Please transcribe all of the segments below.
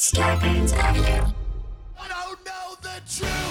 Scarpins Avenue. I don't know the truth.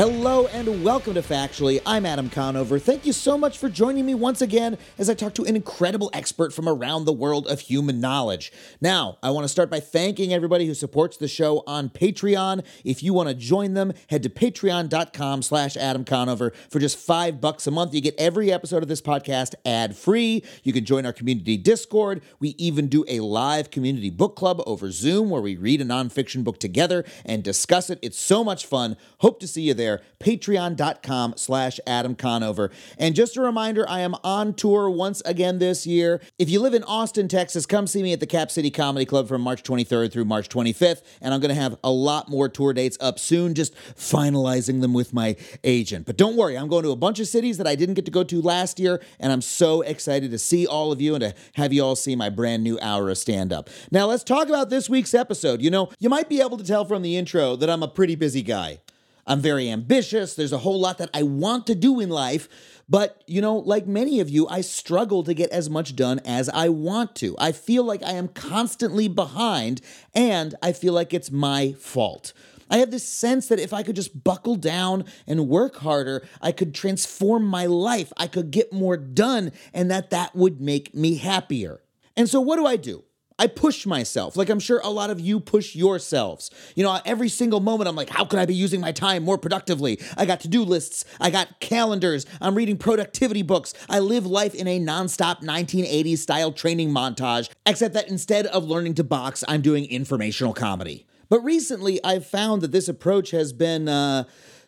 Hello and welcome to Factually. I'm Adam Conover. Thank you so much for joining me once again as I talk to an incredible expert from around the world of human knowledge. Now, I want to start by thanking everybody who supports the show on Patreon. If you want to join them, head to patreon.com slash Adam Conover. For just five bucks a month, you get every episode of this podcast ad-free. You can join our community Discord. We even do a live community book club over Zoom where we read a nonfiction book together and discuss it. It's so much fun. Hope to see you there. Patreon.com slash Adam Conover. And just a reminder, I am on tour once again this year. If you live in Austin, Texas, come see me at the Cap City Comedy Club from March 23rd through March 25th. And I'm going to have a lot more tour dates up soon, just finalizing them with my agent. But don't worry, I'm going to a bunch of cities that I didn't get to go to last year. And I'm so excited to see all of you and to have you all see my brand new hour of stand up. Now, let's talk about this week's episode. You know, you might be able to tell from the intro that I'm a pretty busy guy. I'm very ambitious. There's a whole lot that I want to do in life. But, you know, like many of you, I struggle to get as much done as I want to. I feel like I am constantly behind, and I feel like it's my fault. I have this sense that if I could just buckle down and work harder, I could transform my life. I could get more done, and that that would make me happier. And so, what do I do? I push myself, like I'm sure a lot of you push yourselves. You know, every single moment I'm like, how can I be using my time more productively? I got to do lists, I got calendars, I'm reading productivity books. I live life in a nonstop 1980s style training montage, except that instead of learning to box, I'm doing informational comedy. But recently, I've found that this approach has been, uh,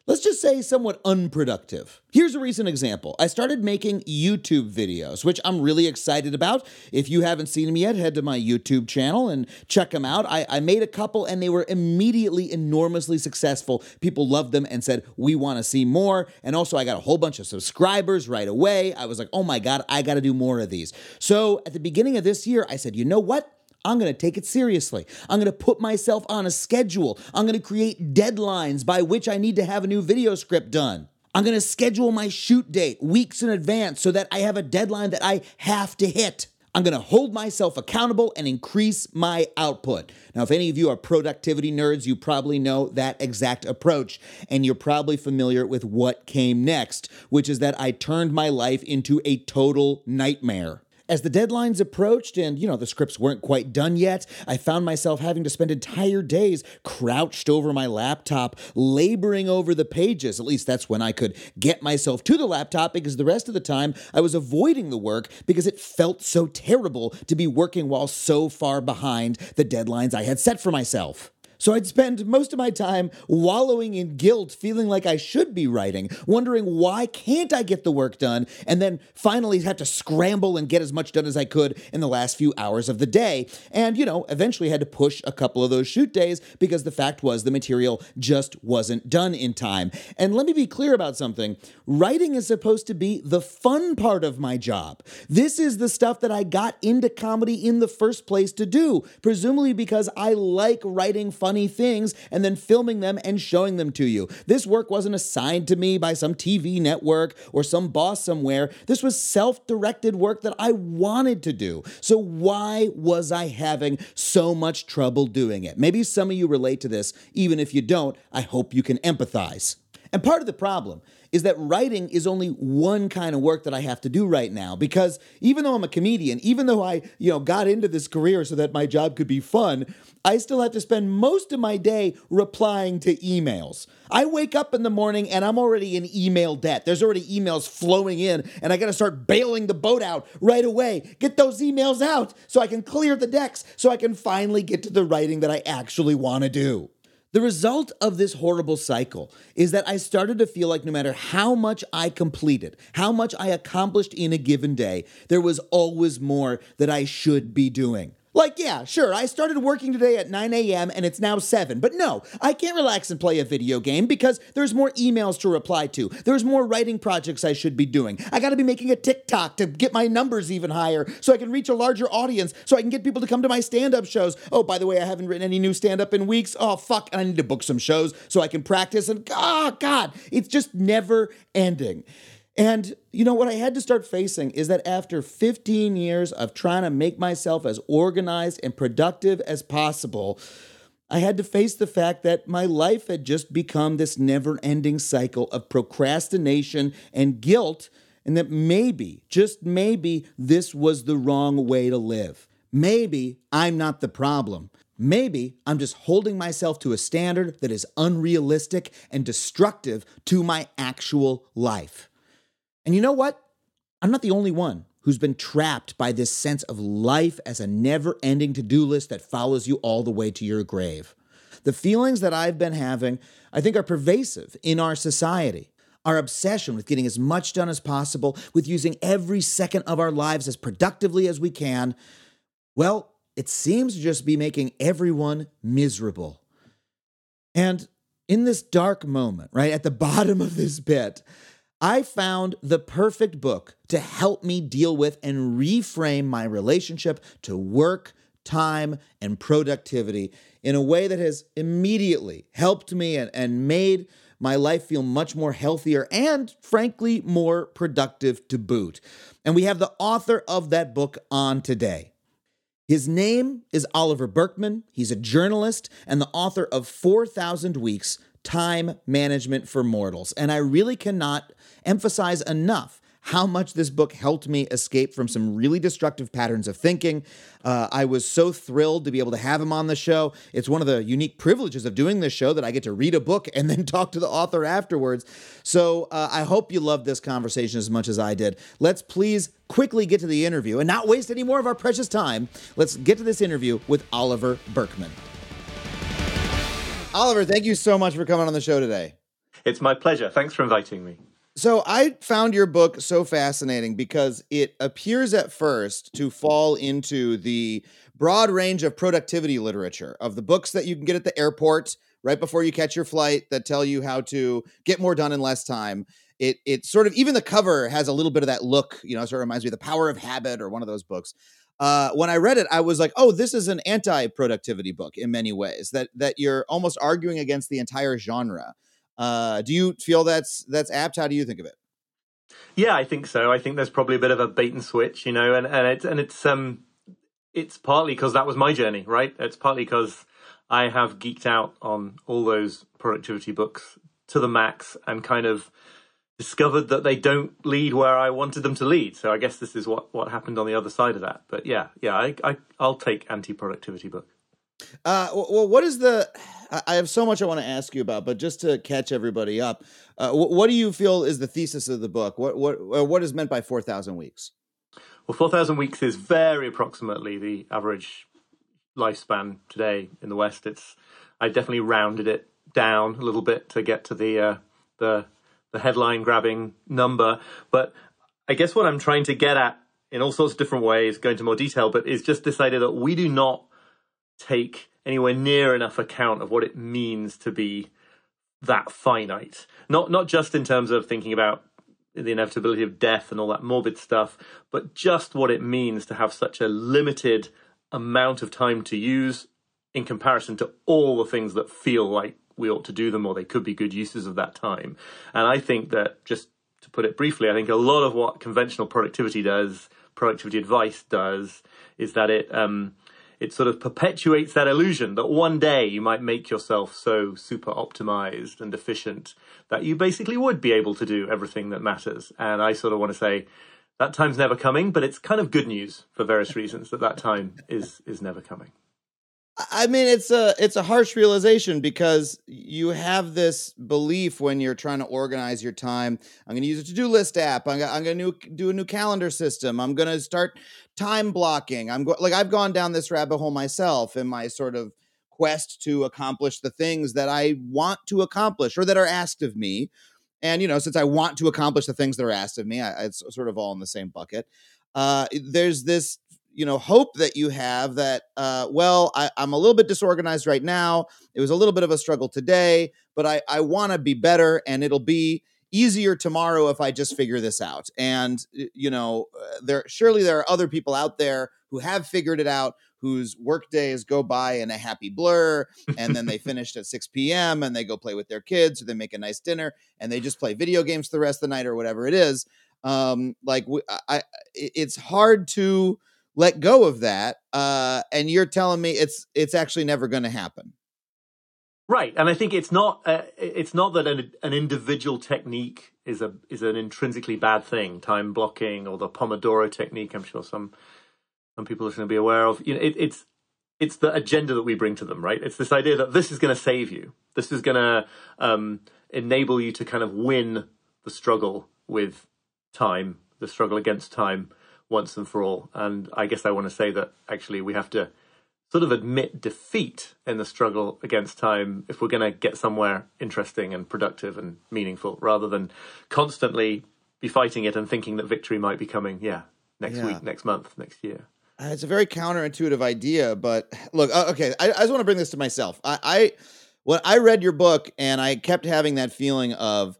let's just say, somewhat unproductive. Here's a recent example. I started making YouTube videos, which I'm really excited about. If you haven't seen them yet, head to my YouTube channel and check them out. I, I made a couple and they were immediately enormously successful. People loved them and said, We want to see more. And also, I got a whole bunch of subscribers right away. I was like, Oh my God, I got to do more of these. So at the beginning of this year, I said, You know what? I'm going to take it seriously. I'm going to put myself on a schedule. I'm going to create deadlines by which I need to have a new video script done. I'm going to schedule my shoot date weeks in advance so that I have a deadline that I have to hit. I'm going to hold myself accountable and increase my output. Now, if any of you are productivity nerds, you probably know that exact approach. And you're probably familiar with what came next, which is that I turned my life into a total nightmare. As the deadlines approached and, you know, the scripts weren't quite done yet, I found myself having to spend entire days crouched over my laptop, laboring over the pages. At least that's when I could get myself to the laptop because the rest of the time I was avoiding the work because it felt so terrible to be working while so far behind the deadlines I had set for myself. So I'd spend most of my time wallowing in guilt, feeling like I should be writing, wondering why can't I get the work done, and then finally have to scramble and get as much done as I could in the last few hours of the day. And, you know, eventually had to push a couple of those shoot days because the fact was the material just wasn't done in time. And let me be clear about something. Writing is supposed to be the fun part of my job. This is the stuff that I got into comedy in the first place to do, presumably because I like writing fun funny things and then filming them and showing them to you. This work wasn't assigned to me by some TV network or some boss somewhere. This was self directed work that I wanted to do. So, why was I having so much trouble doing it? Maybe some of you relate to this. Even if you don't, I hope you can empathize. And part of the problem is that writing is only one kind of work that I have to do right now because even though I'm a comedian, even though I, you know, got into this career so that my job could be fun, I still have to spend most of my day replying to emails. I wake up in the morning and I'm already in email debt. There's already emails flowing in and I got to start bailing the boat out right away. Get those emails out so I can clear the decks so I can finally get to the writing that I actually want to do. The result of this horrible cycle is that I started to feel like no matter how much I completed, how much I accomplished in a given day, there was always more that I should be doing. Like, yeah, sure, I started working today at 9 a.m. and it's now 7. But no, I can't relax and play a video game because there's more emails to reply to. There's more writing projects I should be doing. I gotta be making a TikTok to get my numbers even higher so I can reach a larger audience, so I can get people to come to my stand up shows. Oh, by the way, I haven't written any new stand up in weeks. Oh, fuck, and I need to book some shows so I can practice. And, oh, God, it's just never ending. And you know what I had to start facing is that after 15 years of trying to make myself as organized and productive as possible, I had to face the fact that my life had just become this never ending cycle of procrastination and guilt, and that maybe, just maybe, this was the wrong way to live. Maybe I'm not the problem. Maybe I'm just holding myself to a standard that is unrealistic and destructive to my actual life. And you know what? I'm not the only one who's been trapped by this sense of life as a never ending to do list that follows you all the way to your grave. The feelings that I've been having, I think, are pervasive in our society. Our obsession with getting as much done as possible, with using every second of our lives as productively as we can, well, it seems to just be making everyone miserable. And in this dark moment, right at the bottom of this pit, I found the perfect book to help me deal with and reframe my relationship to work, time, and productivity in a way that has immediately helped me and, and made my life feel much more healthier and, frankly, more productive to boot. And we have the author of that book on today. His name is Oliver Burkeman. He's a journalist and the author of 4,000 Weeks Time Management for Mortals. And I really cannot emphasize enough how much this book helped me escape from some really destructive patterns of thinking. Uh, I was so thrilled to be able to have him on the show. It's one of the unique privileges of doing this show that I get to read a book and then talk to the author afterwards. So uh, I hope you loved this conversation as much as I did. Let's please quickly get to the interview and not waste any more of our precious time. Let's get to this interview with Oliver Burkeman. Oliver, thank you so much for coming on the show today. It's my pleasure. Thanks for inviting me. So I found your book so fascinating because it appears at first to fall into the broad range of productivity literature of the books that you can get at the airport right before you catch your flight that tell you how to get more done in less time. It it sort of even the cover has a little bit of that look, you know, sort of reminds me of The Power of Habit or one of those books. Uh, when I read it, I was like, "Oh, this is an anti-productivity book in many ways. That that you're almost arguing against the entire genre." Uh, do you feel that's that's apt? How do you think of it? Yeah, I think so. I think there's probably a bit of a bait and switch, you know, and and it's and it's um it's partly because that was my journey, right? It's partly because I have geeked out on all those productivity books to the max and kind of discovered that they don't lead where I wanted them to lead. So I guess this is what what happened on the other side of that. But yeah, yeah, I, I I'll take anti-productivity book. Uh, well, what is the? I have so much I want to ask you about, but just to catch everybody up, uh, what do you feel is the thesis of the book? What what what is meant by four thousand weeks? Well, four thousand weeks is very approximately the average lifespan today in the West. It's I definitely rounded it down a little bit to get to the uh, the the headline grabbing number, but I guess what I'm trying to get at in all sorts of different ways, go into more detail, but is just this idea that we do not take anywhere near enough account of what it means to be that finite. Not not just in terms of thinking about the inevitability of death and all that morbid stuff, but just what it means to have such a limited amount of time to use in comparison to all the things that feel like we ought to do them or they could be good uses of that time. And I think that just to put it briefly, I think a lot of what conventional productivity does, productivity advice does, is that it um, it sort of perpetuates that illusion that one day you might make yourself so super optimized and efficient that you basically would be able to do everything that matters. And I sort of want to say that time's never coming, but it's kind of good news for various reasons that that time is is never coming. I mean, it's a it's a harsh realization because you have this belief when you're trying to organize your time. I'm going to use a to do list app. I'm, I'm going to do a new calendar system. I'm going to start time blocking. I'm go- like I've gone down this rabbit hole myself in my sort of quest to accomplish the things that I want to accomplish or that are asked of me. And you know, since I want to accomplish the things that are asked of me, I, it's sort of all in the same bucket. Uh, there's this you know hope that you have that uh, well I, i'm a little bit disorganized right now. It was a little bit of a struggle today but i i want to be better and it'll be easier tomorrow if i just figure this out. And you know uh, there surely there are other people out there who have figured it out whose work days go by in a happy blur and then they finished at 6 p.m and they go play with their kids or they make a nice dinner and they just play video games the rest of the night or whatever it is. Um like I, it- it's hard to let go of that uh and you're telling me it's it's actually never going to happen Right, and I think it's not uh, it's not that an, an individual technique is a is an intrinsically bad thing. Time blocking or the Pomodoro technique, I'm sure some some people are going to be aware of. You know, it, it's it's the agenda that we bring to them, right? It's this idea that this is going to save you. This is going to um, enable you to kind of win the struggle with time, the struggle against time, once and for all. And I guess I want to say that actually we have to sort of admit defeat in the struggle against time if we're going to get somewhere interesting and productive and meaningful rather than constantly be fighting it and thinking that victory might be coming yeah next Yeah. week next month next year Uh, it's a very counterintuitive idea, but look, uh, okay, I, I just want to bring this to myself. I, I when I read your book and I kept having that feeling of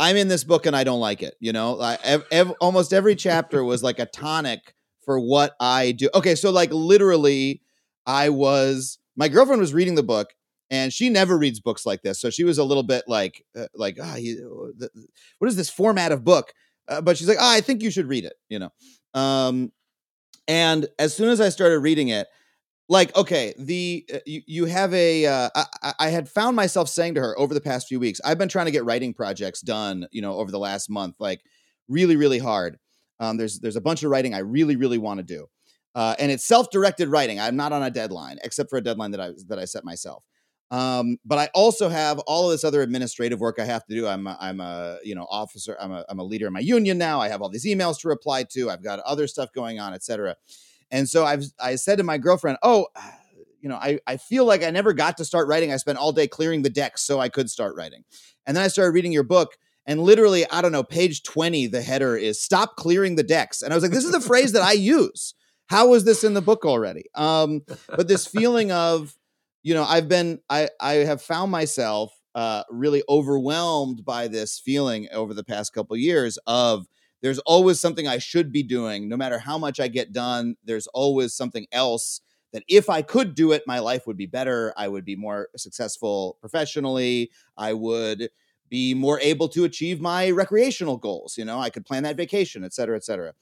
I'm in this book and I don't like it. You know, I, ev- ev- almost every chapter was like a tonic for what I do. Okay, so like literally, I was my girlfriend was reading the book and she never reads books like this, so she was a little bit like uh, like ah, what is this format of book? Uh, but she's like, ah, I think you should read it. You know. Um, and as soon as I started reading it, like, okay, the uh, you, you have a. Uh, I, I- had found myself saying to her over the past few weeks, I've been trying to get writing projects done, you know, over the last month, like really, really hard. Um, there's there's a bunch of writing I really, really want to do, uh, and it's self-directed writing. I'm not on a deadline, except for a deadline that I that I set myself. Um, but I also have all of this other administrative work I have to do. I'm a, I'm a you know officer. I'm a I'm a leader in my union now. I have all these emails to reply to. I've got other stuff going on, etc. And so I've I said to my girlfriend, "Oh, you know, I I feel like I never got to start writing. I spent all day clearing the decks so I could start writing." And then I started reading your book, and literally, I don't know, page twenty, the header is "Stop clearing the decks," and I was like, "This is the phrase that I use. How was this in the book already?" Um, but this feeling of, you know, I've been I I have found myself uh, really overwhelmed by this feeling over the past couple years of there's always something I should be doing. No matter how much I get done, there's always something else that if I could do it, my life would be better. I would be more successful professionally. I would be more able to achieve my recreational goals. You know, I could plan that vacation, et cetera, et cetera.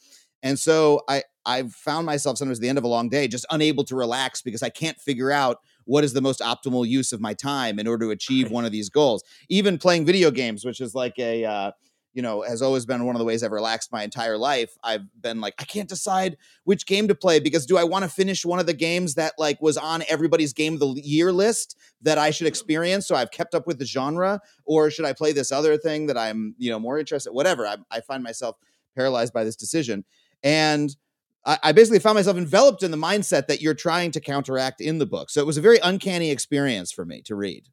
And so I I've found myself sometimes at the end of a long day just unable to relax because I can't figure out what is the most optimal use of my time in order to achieve one of these goals. Even playing video games, which is like a uh, you know, has always been one of the ways I've relaxed my entire life. I've been like, I can't decide which game to play because do I want to finish one of the games that like was on everybody's game of the year list that I should experience? So I've kept up with the genre, or should I play this other thing that I'm, you know, more interested? Whatever. I, I find myself paralyzed by this decision, and I, I basically found myself enveloped in the mindset that you're trying to counteract in the book. So it was a very uncanny experience for me to read.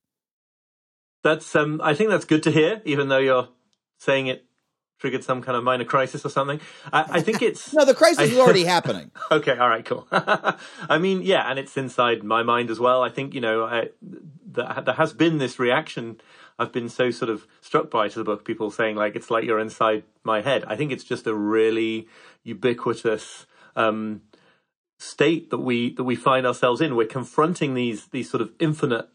that's um i think that's good to hear even though you're saying it triggered some kind of minor crisis or something. I, I think it's No, the crisis is already happening. okay all right cool. I mean yeah and it's inside my mind as well. I think you know I, there, there has been this reaction. I've been so sort of struck by to the book people saying like it's like you're inside my head. I think it's just a really ubiquitous um state that we that we find ourselves in. We're confronting these these sort of infinite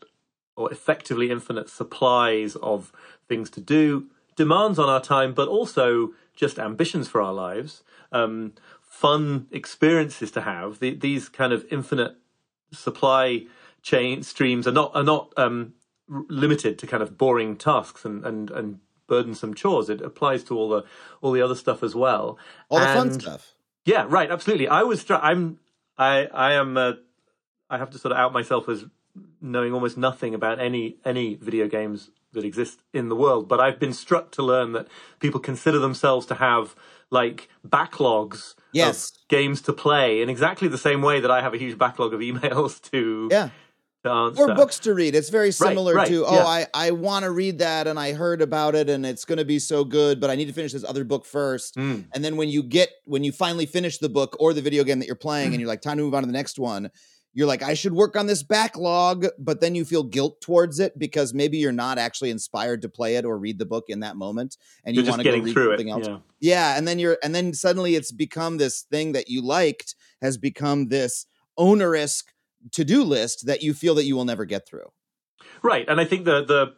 or effectively infinite supplies of things to do, demands on our time, but also just ambitions for our lives, um, fun experiences to have. The, these kind of infinite supply chain streams are not are not um, r- limited to kind of boring tasks and, and, and burdensome chores. It applies to all the all the other stuff as well. All the fun stuff. yeah, right. Absolutely. I was. I'm. I. I am. Uh, I have to sort of out myself as knowing almost nothing about any any video games that exist in the world. But I've been struck to learn that people consider themselves to have like backlogs Yes. of games to play in exactly the same way that I have a huge backlog of emails to Yeah. to or books to read. It's very similar right, to, oh, yeah. I, I want to read that and I heard about it and it's going to be so good, but I need to finish this other book first. Mm. And then when you get, when you finally finish the book or the video game that you're playing Mm. and you're like, time to move on to the next one, you're like, I should work on this backlog, but then you feel guilt towards it because maybe you're not actually inspired to play it or read the book in that moment. And You're you want to go read through something it. else. Yeah. Yeah, and then you're and then suddenly it's become this thing that you liked has become this onerous to-do list that you feel that you will never get through. Right, and I think the the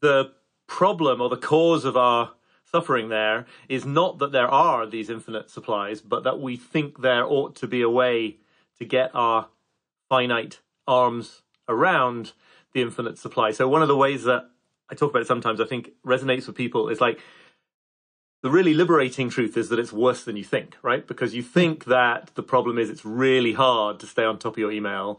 the problem or the cause of our suffering there is not that there are these infinite supplies, but that we think there ought to be a way to get our finite arms around the infinite supply. So one of the ways that I talk about it sometimes, I think resonates with people is like the really liberating truth is that it's worse than you think, right? Because you think that the problem is it's really hard to stay on top of your email,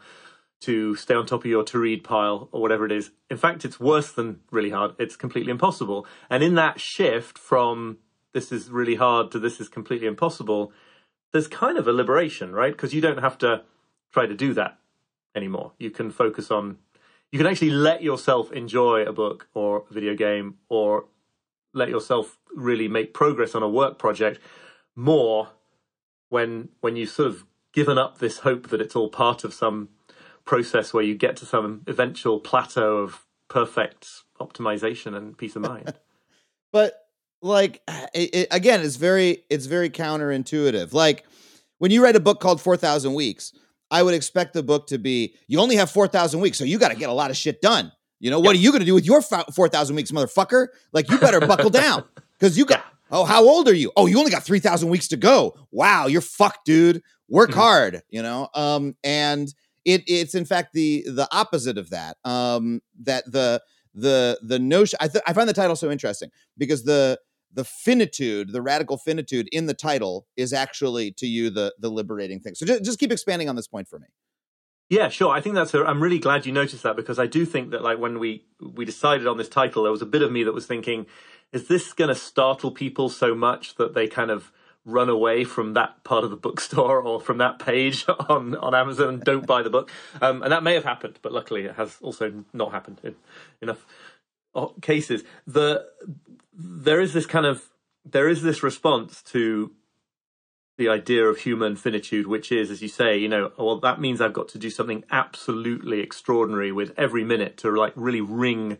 to stay on top of your to read pile or whatever it is. In fact, it's worse than really hard. It's completely impossible. And in that shift from this is really hard to this is completely impossible, there's kind of a liberation, right? Because you don't have to try to do that anymore. You can focus on, you can actually let yourself enjoy a book or a video game or let yourself really make progress on a work project more when when you've sort of given up this hope that it's all part of some process where you get to some eventual plateau of perfect optimization and peace of mind. But like it, it, again, it's very it's very counterintuitive. Like when you write a book called 4000 weeks, I would expect the book to be you only have 4000 weeks, so you got to get a lot of shit done. You know, what are you going to do with your fo- 4000 weeks, motherfucker? Like you better buckle down cuz you got Oh, how old are you? Oh, you only got 3000 weeks to go. Wow, you're fucked, dude. Work Mhm. hard, you know? Um and it it's in fact the the opposite of that. Um that the the the notion I th- I find the title so interesting because the the finitude, the radical finitude in the title is actually to you the the liberating thing. So just, just keep expanding on this point for me. Yeah, sure. I think that's. I'm really glad you noticed that because I do think that, like, when we we decided on this title, there was a bit of me that was thinking, is this going to startle people so much that they kind of run away from that part of the bookstore or from that page on on Amazon and don't buy the book? Um, and that may have happened, but luckily it has also not happened in enough uh, cases. The there is this kind of there is this response to the idea of human finitude, which is, as you say, you know, well, that means I've got to do something absolutely extraordinary with every minute to like really wring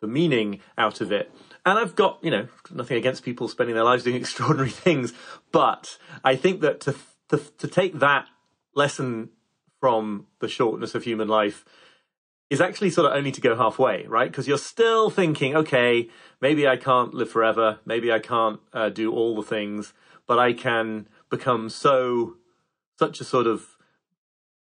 the meaning out of it. And I've got, you know, nothing against people spending their lives doing extraordinary things, but I think that to to, to take that lesson from the shortness of human life is actually sort of only to go halfway, right? Because you're still thinking, okay, maybe I can't live forever, maybe I can't uh, do all the things, but I can become so such a sort of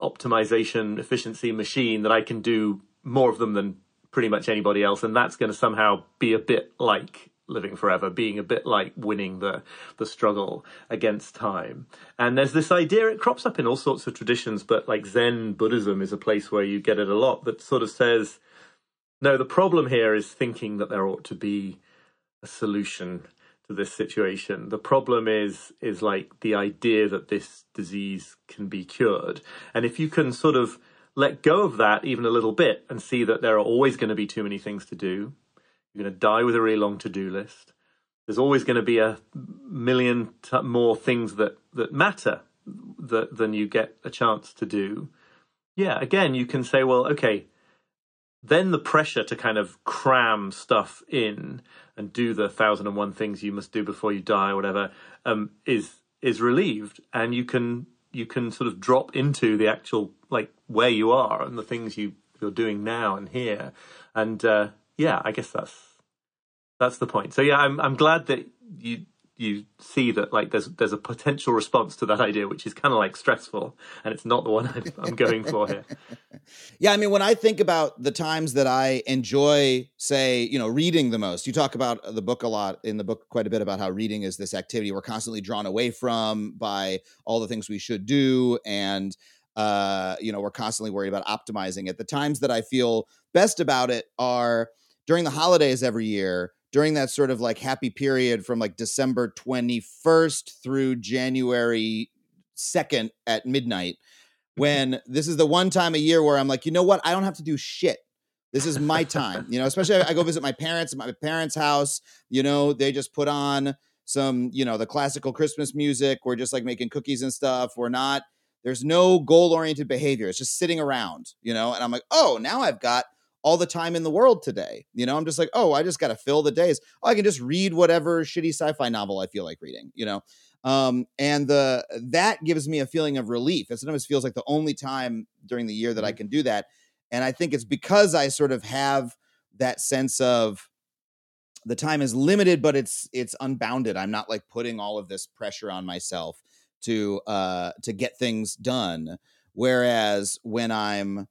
optimization efficiency machine that I can do more of them than pretty much anybody else, and that's going to somehow be a bit like living forever, being a bit like winning the the struggle against time. And there's this idea it crops up in all sorts of traditions, but like Zen Buddhism is a place where you get it a lot that sort of says, no, the problem here is thinking that there ought to be a solution to this situation. The problem is is like the idea that this disease can be cured. And if you can sort of let go of that even a little bit and see that there are always going to be too many things to do, you're going to die with a really long to-do list. There's always going to be a million t- more things that that matter that than you get a chance to do. Yeah, again, you can say, well, okay, then the pressure to kind of cram stuff in and do the thousand and one things you must do before you die or whatever um, is is relieved, and you can you can sort of drop into the actual like where you are and the things you you're doing now and here, and uh, yeah, I guess that's that's the point. So yeah, I'm I'm glad that you you see that like there's there's a potential response to that idea, which is kind of like stressful, and it's not the one I'm, I'm going for here. Yeah, I mean, when I think about the times that I enjoy, say, you know, reading the most, you talk about the book a lot in the book, quite a bit about how reading is this activity we're constantly drawn away from by all the things we should do. And, uh, you know, we're constantly worried about optimizing it. The times that I feel best about it are during the holidays every year, during that sort of like happy period from like December 21st through January 2nd at midnight mm-hmm. when this is the one time a year where I'm like, you know what? I don't have to do shit. This is my time, you know. Especially I go visit my parents at my parents' house. You know, they just put on some, you know, the classical Christmas music. We're just like making cookies and stuff. We're not. There's no goal oriented behavior. It's just sitting around, you know. And I'm like, oh, now I've got all the time in the world today. You know, I'm just like, oh, I just got to fill the days. Oh, I can just read whatever shitty sci-fi novel I feel like reading. You know, um, and the that gives me a feeling of relief. It sometimes feels like the only time during the year that I can do that. And I think it's because I sort of have that sense of the time is limited, but it's it's unbounded. I'm not like putting all of this pressure on myself to uh to get things done. Whereas when I'm,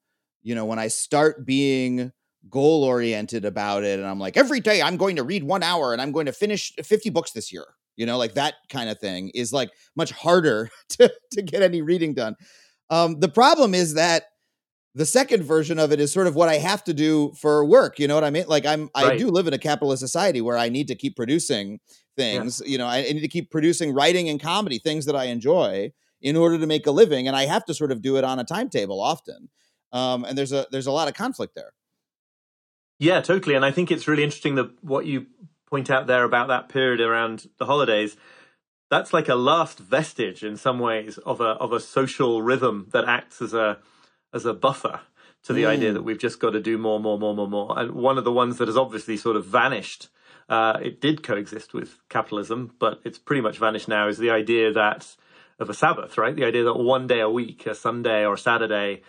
you know, when I start being goal oriented about it and I'm like, every day I'm going to read one hour and I'm going to finish 50 books this year, you know, like that kind of thing is like much harder to, to get any reading done. Um, the problem is that the second version of it is sort of what I have to do for work. You know what I mean? Like I'm, I do live in a capitalist society where I need to keep producing things. You know, I, I need to keep producing writing and comedy, things that I enjoy, in order to make a living, and I have to sort of do it on a timetable often. Um, and there's a there's a lot of conflict there. Yeah, totally. And I think it's really interesting that what you point out there about that period around the holidays. That's like a last vestige in some ways of a of a social rhythm that acts as a as a buffer to the idea Mm. that we've just got to do more, more, more, more, more. And one of the ones that has obviously sort of vanished. Uh, it did coexist with capitalism, but it's pretty much vanished now. Is the idea that of a Sabbath, right? The idea that one day a week, a Sunday or a Saturday,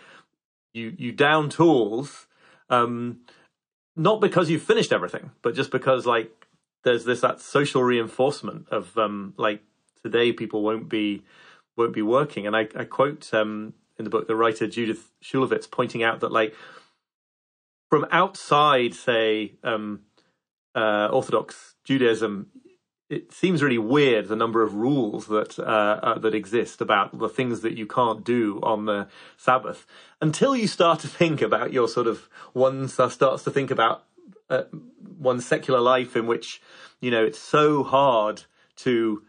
you you down tools, um, not because you've finished everything, but just because like there's this that social reinforcement of um, like today people won't be won't be working. And I, I quote um, in the book the writer Judith Shulevitz pointing out that like from outside, say um, uh, Orthodox Judaism, it seems really weird the number of rules that uh, uh, that exist about the things that you can't do on the Sabbath. Until you start to think about your sort of one starts to think about uh, one's secular life in which you know it's so hard to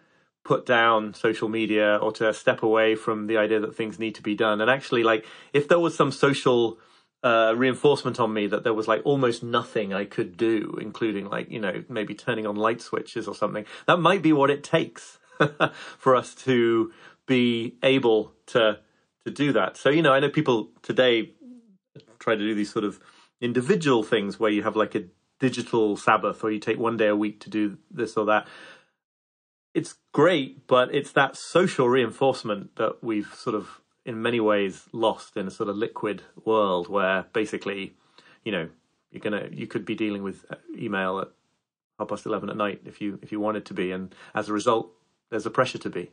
put down social media or to step away from the idea that things need to be done. And actually like if there was some social uh, reinforcement on me that there was like almost nothing I could do, including like, you know, maybe turning on light switches or something. That might be what it takes for us to be able to to do that. So, you know, I know people today try to do these sort of individual things where you have like a digital Sabbath or you take one day a week to do this or that. It's great, but it's that social reinforcement that we've sort of in many ways lost in a sort of liquid world where basically, you know, you're gonna you could be dealing with uh, email at half past eleven at night if you if you wanted to be, and as a result, there's a pressure to be.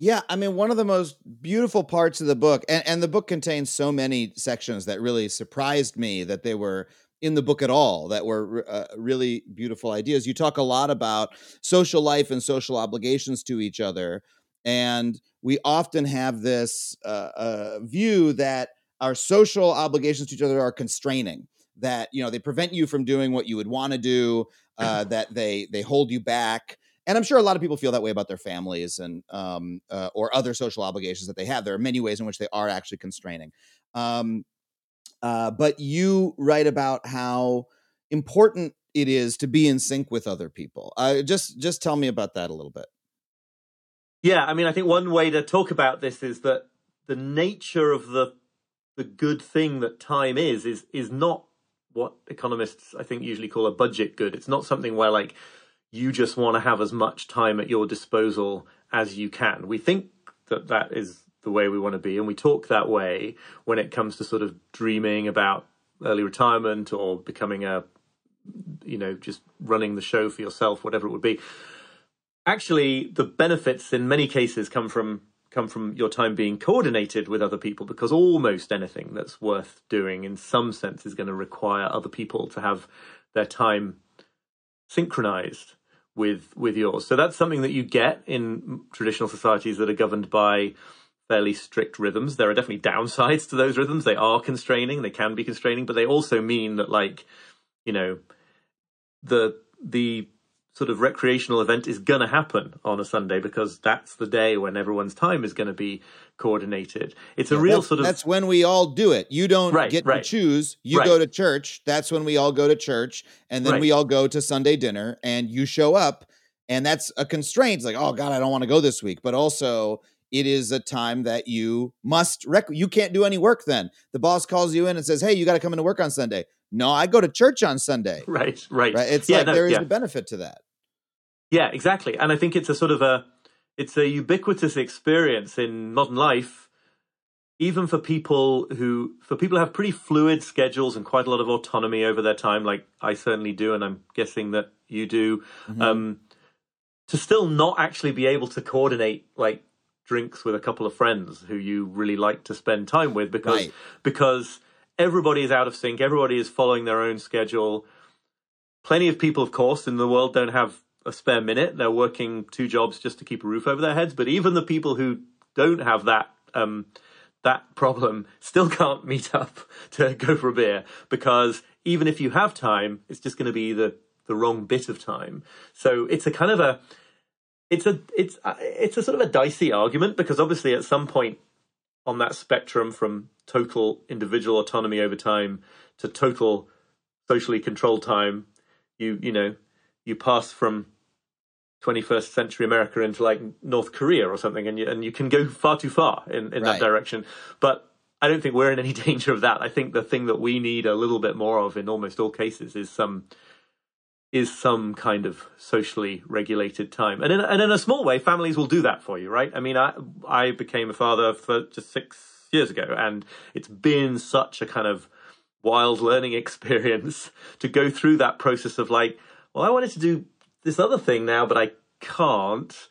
Yeah, I mean, one of the most beautiful parts of the book, and, and the book contains so many sections that really surprised me that they were in the book at all, that were uh, really beautiful ideas. You talk a lot about social life and social obligations to each other. And we often have this uh, uh, view that our social obligations to each other are constraining, that, you know, they prevent you from doing what you would want to do, uh, that they they hold you back and I'm sure a lot of people feel that way about their families and um, uh, or other social obligations that they have. There are many ways in which they are actually constraining. Um, uh, but you write about how important it is to be in sync with other people. Uh, just just tell me about that a little bit. Yeah, I mean, I think one way to talk about this is that the nature of the the good thing that time is is is not what economists I think usually call a budget good. It's not something where like you just want to have as much time at your disposal as you can. We think that that is the way we want to be, and we talk that way when it comes to sort of dreaming about early retirement or becoming a, you know, just running the show for yourself, whatever it would be. Actually, the benefits in many cases come from come from your time being coordinated with other people because almost anything that's worth doing in some sense is going to require other people to have their time synchronized with with yours. So that's something that you get in traditional societies that are governed by fairly strict rhythms. There are definitely downsides to those rhythms. They are constraining, they can be constraining, but they also mean that like, you know, the the sort of recreational event is going to happen on a Sunday because that's the day when everyone's time is going to be coordinated. It's a real sort of that's when we all do it. You don't Right, get right. to choose. You Right. go to church. That's when we all go to church, and then we all go to Sunday dinner, and you show up, and that's a constraint. It's like, oh God, I don't want to go this week, but also it is a time that you must rec- you can't do any work then the boss calls you in and says hey you got to come into work on sunday no i go to church on sunday right, right, right it's Yeah, like no, there is yeah. a benefit to that Yeah, exactly. And I think it's a sort of a it's a ubiquitous experience in modern life, even for people who for people who have pretty fluid schedules and quite a lot of autonomy over their time, like I certainly do, and I'm guessing that you do. Mm-hmm. Um, to still not actually be able to coordinate like drinks with a couple of friends who you really like to spend time with because Right. because everybody is out of sync, everybody is following their own schedule. Plenty of people, of course, in the world don't have a spare minute. They're working two jobs just to keep a roof over their heads. But even the people who don't have that um, that problem still can't meet up to go for a beer because even if you have time, it's just going to be the the wrong bit of time. So it's a kind of a it's a it's a, it's a sort of a dicey argument because obviously at some point on that spectrum from total individual autonomy over time to total socially controlled time you you know you pass from 21st century America into like North Korea or something, and you and you can go far too far in, in Right. that direction. But I don't think we're in any danger of that. I think the thing that we need a little bit more of in almost all cases is some is some kind of socially regulated time, and in and in a small way, families will do that for you, right? I mean, I I became a father for just six years ago, and it's been such a kind of wild learning experience to go through that process of like, well, I wanted to do this other thing now, but I can't.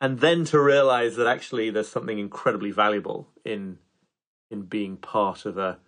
And then to realize that actually there's something incredibly valuable in in being part of a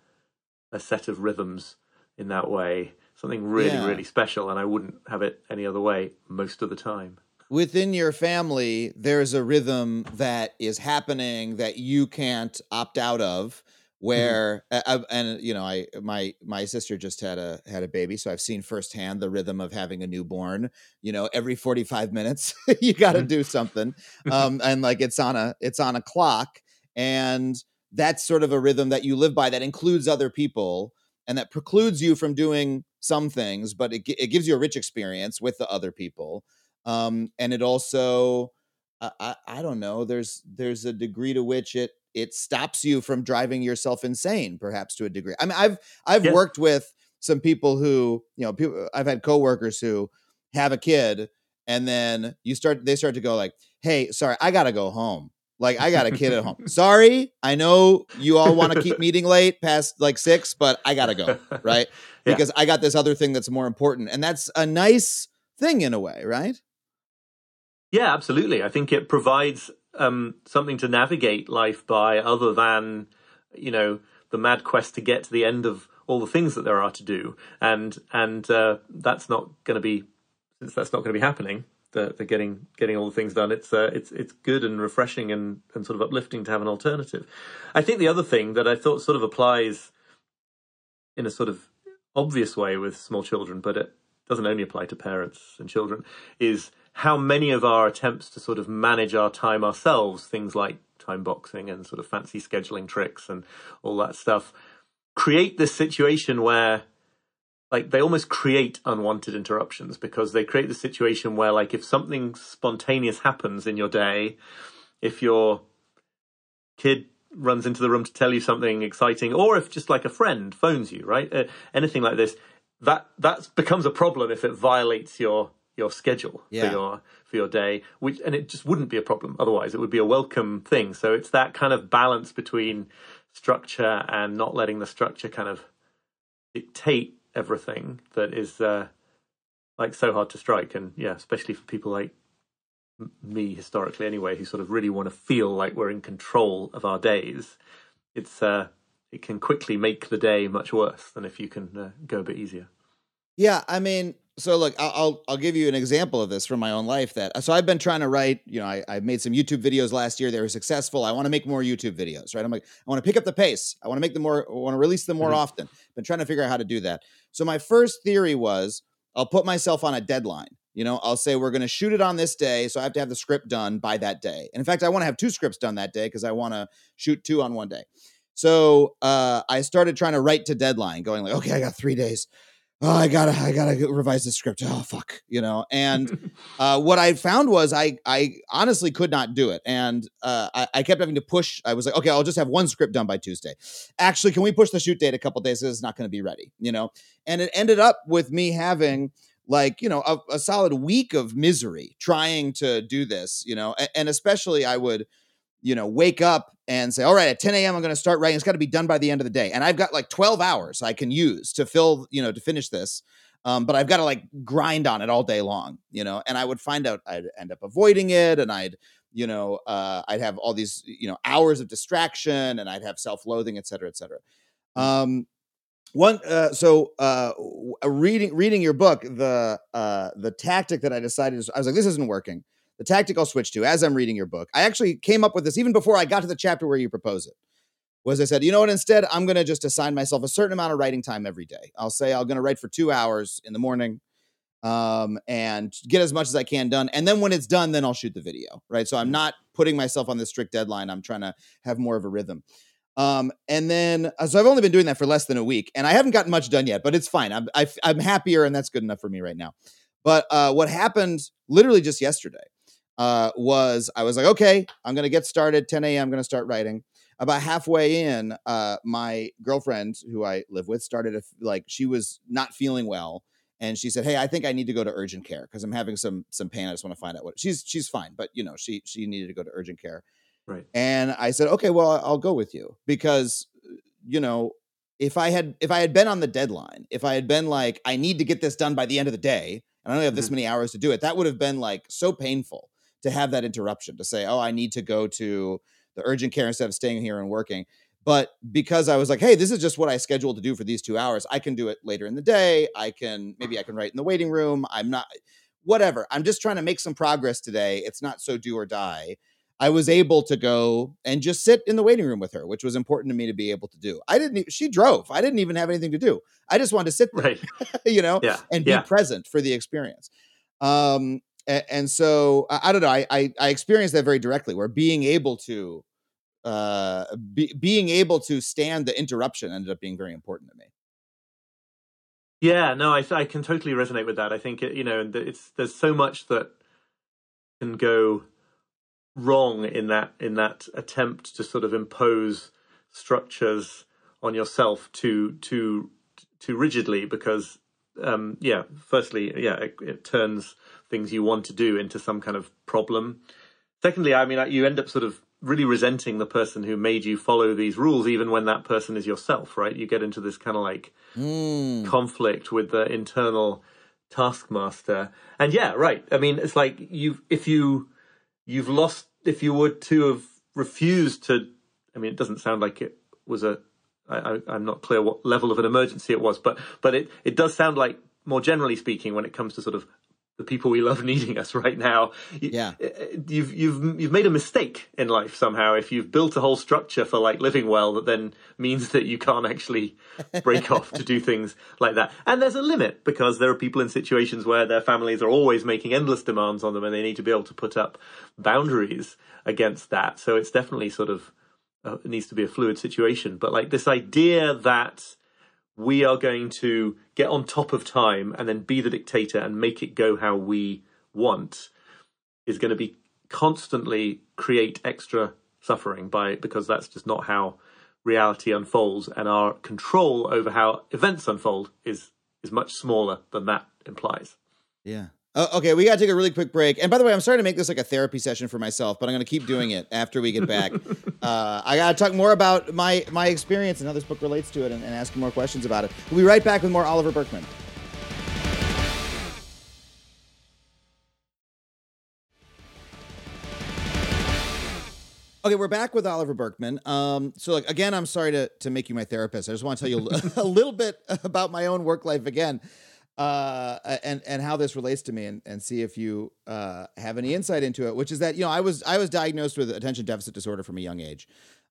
a set of rhythms in that way. Something really, Yeah. really special, and I wouldn't have it any other way most of the time. within your family there's a rhythm that is happening that you can't opt out of where Mm-hmm. I, I- and you know i my my sister just had a had a baby so i've seen firsthand the rhythm of having a newborn you know every 45 minutes you got to Mhm. do something um and like it's on a it's on a clock and that's sort of a rhythm that you live by that includes other people and that precludes you from doing some things but it, it gives you a rich experience with the other people um, and it also I, I, I don't know there's there's a degree to which it it stops you from driving yourself insane perhaps to a degree i mean i've i've Yeah. worked with some people who you know people uh, i've had coworkers who have a kid and then you start they start to go like hey sorry i gotta go home like i got a kid at home sorry i know you all want to keep meeting late past like six but i gotta go right Yeah. because i got this other thing that's more important and that's a nice thing in a way right Yeah, absolutely. I think it provides um, something to navigate life by, other than you know the mad quest to get to the end of all the things that there are to do, and and uh, that's not going to be since that's not going to be happening. The, the getting getting all the things done. It's uh, it's it's good and refreshing and, and sort of uplifting to have an alternative. I think the other thing that I thought sort of applies in a sort of obvious way with small children, but it doesn't only apply to parents and children, is how many of our attempts to sort of manage our time ourselves, things like time boxing and sort of fancy scheduling tricks and all that stuff, create this situation where like they almost create unwanted interruptions because they create the situation where like if something spontaneous happens in your day, if your kid runs into the room to tell you something exciting, or if just like a friend phones you, right? Uh, anything like this, that that becomes a problem if it violates your your schedule Yeah. for your for your day, which and it just wouldn't be a problem otherwise. It would be a welcome thing. So it's that kind of balance between structure and not letting the structure kind of dictate everything that is uh, like so hard to strike. And yeah, especially for people like me historically anyway, who sort of really want to feel like we're in control of our days. It's uh, it can quickly make the day much worse than if you can uh, go a bit easier. Yeah, I mean, so look, I'll, I'll I'll give you an example of this from my own life. That so I've been trying to write. You know, I I made some YouTube videos last year. They were successful. I want to make more YouTube videos. Right? I'm like, I want to pick up the pace. I want to make them more. I want to release them more Mhm. often. Been trying to figure out how to do that. So my first theory was I'll put myself on a deadline. You know, I'll say we're going to shoot it on this day, so I have to have the script done by that day. And in fact, I want to have two scripts done that day because I want to shoot two on one day. So uh, I started trying to write to deadline, going like, okay, I got three days. Oh, I gotta, I gotta revise the script. Oh, fuck, you know. And uh, what I found was I, I honestly could not do it, and uh, I, I kept having to push. I was like, okay, I'll just have one script done by Tuesday. Actually, can we push the shoot date a couple days? It's not going to be ready, you know. And it ended up with me having like you know a, a solid week of misery trying to do this, you know, and, and especially I would you know, wake up and say, all right, at 10 a.m., I'm going to start writing. It's got to be done by the end of the day. And I've got like 12 hours I can use to fill, you know, to finish this. Um, but I've got to like grind on it all day long, you know, and I would find out I'd end up avoiding it and I'd, you know, uh, I'd have all these, you know, hours of distraction and I'd have self loathing, et cetera, et cetera. Um, one uh, so uh, reading reading your book the uh, the tactic that i decided is i was like this isn't working the tactic I'll switch to as I'm reading your book. I actually came up with this even before I got to the chapter where you propose it. Was I said, you know what? Instead, I'm going to just assign myself a certain amount of writing time every day. I'll say I'm going to write for two hours in the morning, um, and get as much as I can done. And then when it's done, then I'll shoot the video. Right. So I'm not putting myself on this strict deadline. I'm trying to have more of a rhythm. Um, and then uh, so I've only been doing that for less than a week, and I haven't gotten much done yet, but it's fine. I'm I, I'm happier, and that's good enough for me right now. But uh, what happened literally just yesterday uh, was I was like, okay, I'm gonna get started. 10 a.m. I'm gonna start writing. About halfway in, uh, my girlfriend, who I live with, started to f- like she was not feeling well, and she said, "Hey, I think I need to go to urgent care because I'm having some some pain. I just want to find out what she's she's fine, but you know she she needed to go to urgent care." Right. And I said, "Okay, well, I'll go with you because you know." If I had if I had been on the deadline, if I had been like I need to get this done by the end of the day, and I only have this Mhm. many hours to do it, that would have been like so painful to have that interruption to say, oh, I need to go to the urgent care instead of staying here and working. But because I was like, hey, this is just what I scheduled to do for these two hours, I can do it later in the day. I can maybe I can write in the waiting room. I'm not whatever. I'm just trying to make some progress today. It's not so do or die. I was able to go and just sit in the waiting room with her, which was important to me to be able to do. I didn't. She drove. I didn't even have anything to do. I just wanted to sit there, Right. you know, Yeah. and be yeah. present for the experience. Um, and, so I, don't know. I, I I experienced that very directly, where being able to, uh, be, being able to stand the interruption ended up being very important to me. Yeah, no, I I can totally resonate with that. I think it, you know, and it's there's so much that can go wrong in that in that attempt to sort of impose structures on yourself too too too rigidly because um yeah firstly yeah it, it turns things you want to do into some kind of problem. Secondly i mean you end up sort of really resenting the person who made you follow these rules even when that person is yourself right? You get into this kind of like Mm. conflict with the internal taskmaster. And yeah right. I mean it's like you've if you you've lost if you were to have refused to i mean it doesn't sound like it was a I, I, i'm not clear what level of an emergency it was but but it it does sound like more generally speaking when it comes to sort of the people we love needing us right now. You- Yeah. you've you've you've made a mistake in life somehow. If you've built a whole structure for like living well that then means that you can't actually break off to do things like that. And there's a limit because there are people in situations where their families are always making endless demands on them and they need to be able to put up boundaries against that. So it's definitely sort of uh, it needs to be a fluid situation. But like this idea that we are going to get on top of time and then be the dictator and make it go how we want is going to be constantly create extra suffering by because that's just not how reality unfolds and our control over how events unfold is is much smaller than that implies Yeah. Oh, okay, we got to take a really quick break. And by the way, I'm starting to make this like a therapy session for myself, but I'm going to keep doing it after we get back. uh, I got to talk more about my my experience and how this book relates to it, and, and ask more questions about it. We'll be right back with more Oliver Burkeman. Okay, we're back with Oliver Burkeman. Um, so, like, again, I'm sorry to, to make you my therapist. I just want to tell you a little bit about my own work life again, uh, and and how this relates to me, and, and see if you uh, have any insight into it. Which is that you know I was I was diagnosed with attention deficit disorder from a young age,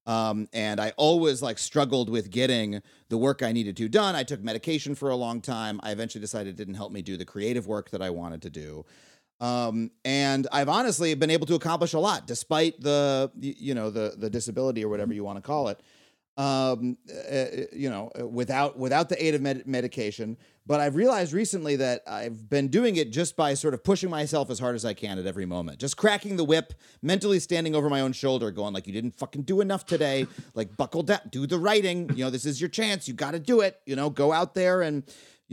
Um, and I always like struggled with getting the work I needed to done. I took medication for a long time. I eventually decided it didn't help me do the creative work that I wanted to do. Um, and I've honestly been able to accomplish a lot despite the, you know, the, the disability or whatever you want to call it. Um, uh, you know, uh, without, without the aid of med- medication. But I've realized recently that I've been doing it just by sort of pushing myself as hard as I can at every moment, just cracking the whip, mentally standing over my own shoulder, going like, "You didn't fucking do enough today. Like, buckle down, do the writing. You know, this is your chance. You got to do it. You know, go out there and."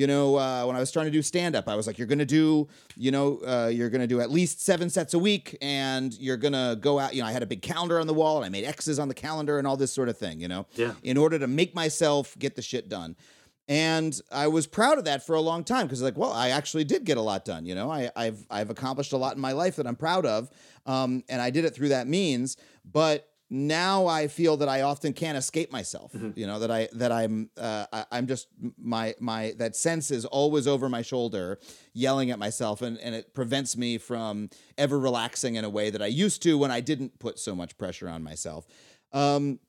You know, uh, when I was trying to do stand up, I was like, you're going to do, you know, uh, you're going to do at least seven sets a week and you're going to go out. You know, I had a big calendar on the wall and I made X's on the calendar and all this sort of thing, you know, Yeah. in order to make myself get the shit done. And I was proud of that for a long time because, like, well, I actually did get a lot done. You know, I, I've I've accomplished a lot in my life that I'm proud of, um, and I did it through that means. But now I feel that I often can't escape myself. You know that I that I'm uh, I, I'm just my my that sense is always over my shoulder, yelling at myself, and and it prevents me from ever relaxing in a way that I used to when I didn't put so much pressure on myself. Um,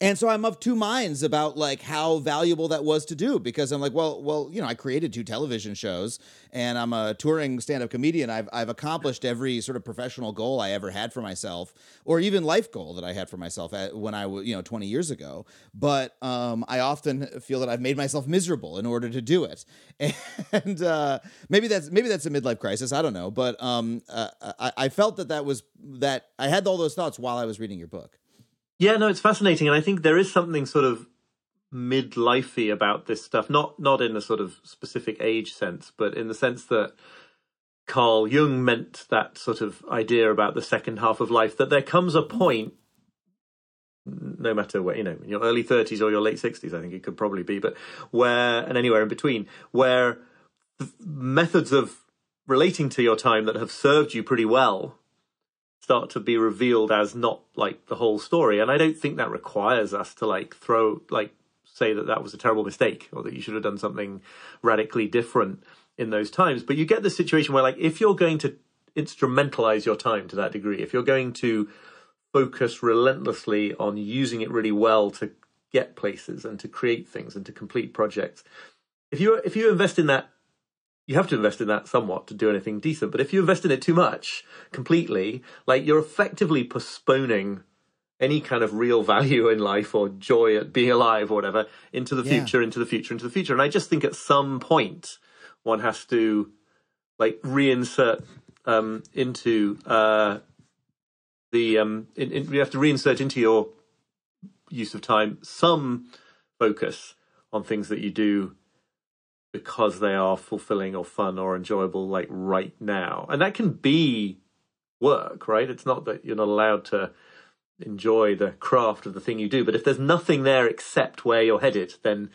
and so I'm of two minds about like how valuable that was to do because I'm like, well, well, you know, I created two television shows and I'm a touring stand-up comedian. I've I've accomplished every sort of professional goal I ever had for myself, or even life goal that I had for myself at, when I was, you know, 20 years ago. But um, I often feel that I've made myself miserable in order to do it, and uh, maybe that's maybe that's a midlife crisis. I don't know, but um, uh, I, I felt that that was that I had all those thoughts while I was reading your book. Yeah, no, it's fascinating, and I think there is something sort of midlifey about this stuff. Not not in a sort of specific age sense, but in the sense that Carl Jung meant that sort of idea about the second half of life. That there comes a point, no matter what you know, in your early thirties or your late sixties, I think it could probably be, but where and anywhere in between, where methods of relating to your time that have served you pretty well start to be revealed as not like the whole story. And i don't think that requires us to like throw like say that that was a terrible mistake or that you should have done something radically different in those times. But you get the situation where like if you're going to instrumentalize your time to that degree if you're going to focus relentlessly on using it really well to get places and to create things and to complete projects if you if you invest in that you have to invest in that somewhat to do anything decent. But if you invest in it too much, completely, like you're effectively postponing any kind of real value in life or joy at being alive or whatever into the Yeah. future, into the future, into the future. And I just think at some point one has to like reinsert um, into uh, the um, in, in, you have to reinsert into your use of time some focus on things that you do because they are fulfilling or fun or enjoyable like right now. And that can be work right? It's not that you're not allowed to enjoy the craft of the thing you do but if there's nothing there except where you're headed then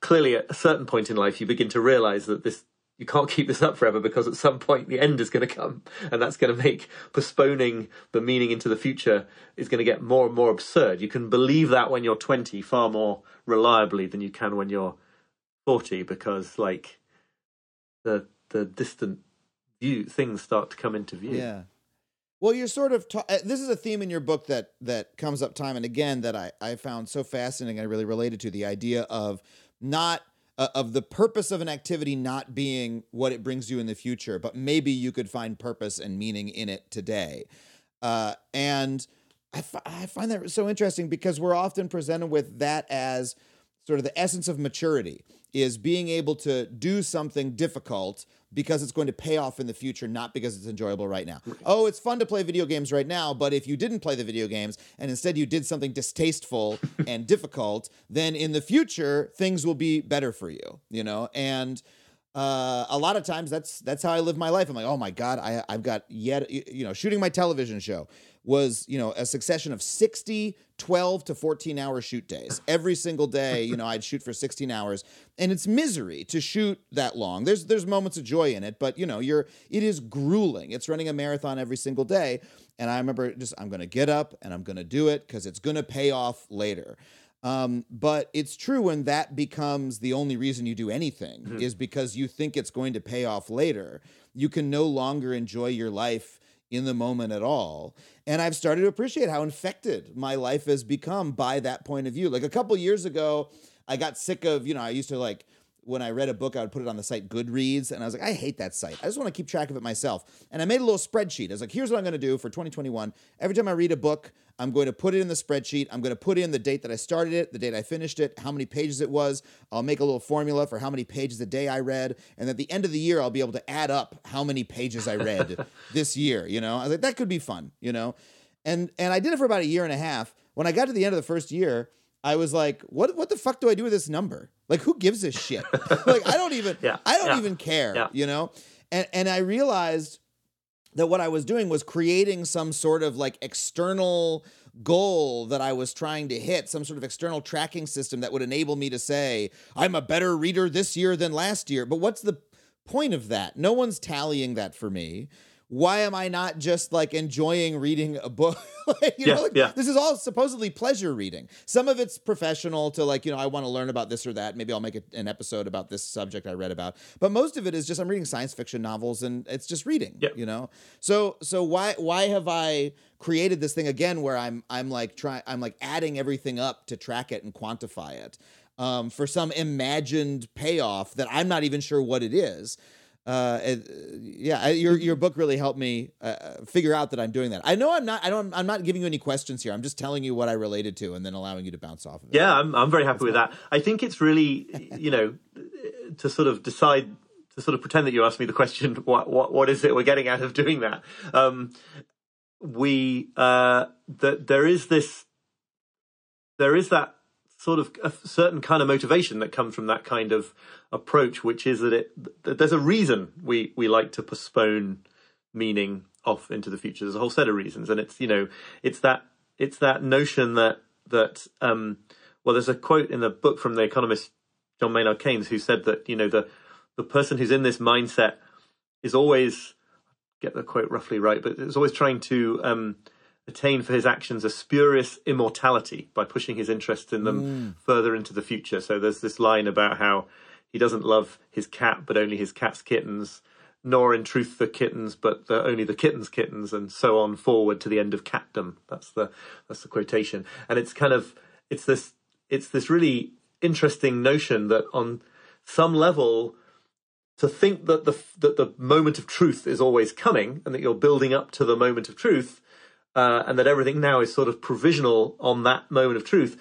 clearly at a certain point in life you begin to realize that this you can't keep this up forever because at some point the end is going to come. And that's going to make postponing the meaning into the future is going to get more and more absurd. You can believe that when you're 20 far more reliably than you can when you're 40 because like the the distant view things start to come into view Yeah. Well, you're sort of. Ta- uh, this is a theme in your book that that comes up time and again that I I found so fascinating. I really related to the idea of not uh, of the purpose of an activity not being what it brings you in the future, but maybe you could find purpose and meaning in it today. Uh, and I, I find that so interesting because we're often presented with that as sort of the essence of maturity is being able to do something difficult because it's going to pay off in the future, not because it's enjoyable right now. Oh, it's fun to play video games right now, but if you didn't play the video games and instead you did something distasteful and difficult, then in the future things will be better for you, you know? And uh, a lot of times that's that's how I live my life. I'm like, oh my god, I I've got yet you know shooting my television show was you know a succession of 60 12 to 14 hour shoot days. Every single day you know i'd shoot for 16 hours. And it's misery to shoot that long. There's there's moments of joy in it but you know you're it is grueling. It's running a marathon every single day. And i remember just i'm gonna get up and i'm gonna do it because it's gonna pay off later um, but it's true when that becomes the only reason you do anything is because you think it's going to pay off later. You can no longer enjoy your life in the moment at all. And I've started to appreciate how infected my life has become by that point of view. Like a couple years ago, I got sick of, you know, I used to like when I read a book, I would put it on the site Goodreads, and I was like, I hate that site. I just want to keep track of it myself. And I made a little spreadsheet. I was like, here's what I'm going to do for 2021. Every time I read a book, I'm going to put it in the spreadsheet. I'm going to put in the date that I started it, the date I finished it, how many pages it was. I'll make a little formula for how many pages a day I read, and at the end of the year, I'll be able to add up how many pages I read this year. You know, I was like, that could be fun. You know, and and I did it for about a year and a half. When I got to the end of the first year, I was like, what what the fuck do I do with this number? Like who gives a shit? like I don't even Yeah, I don't yeah, even care, yeah. you know? And and I realized that what I was doing was creating some sort of like external goal that I was trying to hit, some sort of external tracking system that would enable me to say, I'm a better reader this year than last year. But what's the point of that? No one's tallying that for me. Why am I not just like enjoying reading a book? Like, you Yeah, know, like, yeah. this is all supposedly pleasure reading. Some of it's professional to like, you know, I want to learn about this or that. Maybe I'll make a, an episode about this subject I read about. But most of it is just I'm reading science fiction novels and it's just reading. Yeah. You know? So so why why have I created this thing again where I'm I'm like trying I'm like adding everything up to track it and quantify it um, for some imagined payoff that I'm not even sure what it is. Uh, it- yeah, your your book really helped me uh, figure out that I'm doing that. I know I'm not. I don't. I'm not giving you any questions here. I'm just telling you what I related to, and then allowing you to bounce off of it. Yeah, I'm I'm very happy with that. I think it's really, you know, to sort of decide to sort of pretend that you asked me the question, what what what is it we're getting out of doing that? Um, we uh, that there is this, there is that sort of a certain kind of motivation that comes from that kind of approach, which is that it that there's a reason we we like to postpone meaning off into the future. There's a whole set of reasons, and it's you know it's that it's that notion that that um, well, there's a quote in the book from the economist John Maynard Keynes who said that you know the the person who's in this mindset is always get the quote roughly right, but is always trying to um, attain for his actions a spurious immortality by pushing his interest in them further into the future. So there's this line about how he doesn't love his cat, but only his cat's kittens, nor in truth the kittens, but the, only the kittens' kittens, and so on forward to the end of catdom. That's the that's the quotation, and it's kind of it's this it's this really interesting notion that on some level to think that the that the moment of truth is always coming and that you're building up to the moment of truth uh, and that everything now is sort of provisional on that moment of truth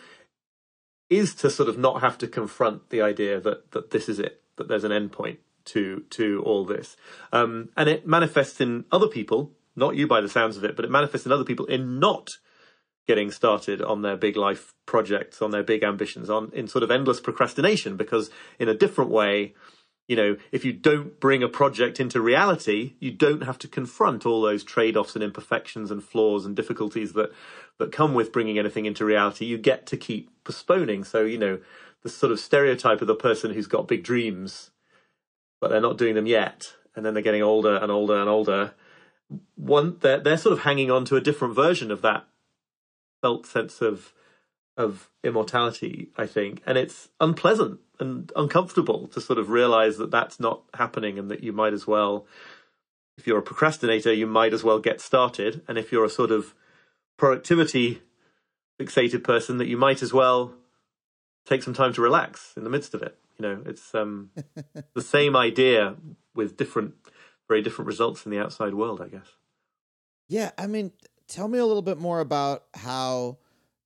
is to sort of not have to confront the idea that that this is it that there's an endpoint to to all this. Um, and it manifests in other people not you by the sounds of it but it manifests in other people in not getting started on their big life projects on their big ambitions on in sort of endless procrastination because in a different way you know, if you don't bring a project into reality, you don't have to confront all those trade-offs and imperfections and flaws and difficulties that that come with bringing anything into reality. You get to keep postponing. So, you know, the sort of stereotype of the person who's got big dreams, but they're not doing them yet, and then they're getting older and older and older. One, they're they're sort of hanging on to a different version of that felt sense of of immortality, I think, and it's unpleasant and uncomfortable to sort of realize that that's not happening, and that you might as well, if you're a procrastinator, you might as well get started, and if you're a sort of productivity fixated person, that you might as well take some time to relax in the midst of it. You know, it's um, the same idea with different, very different results in the outside world, I guess. Yeah, I mean, tell me a little bit more about how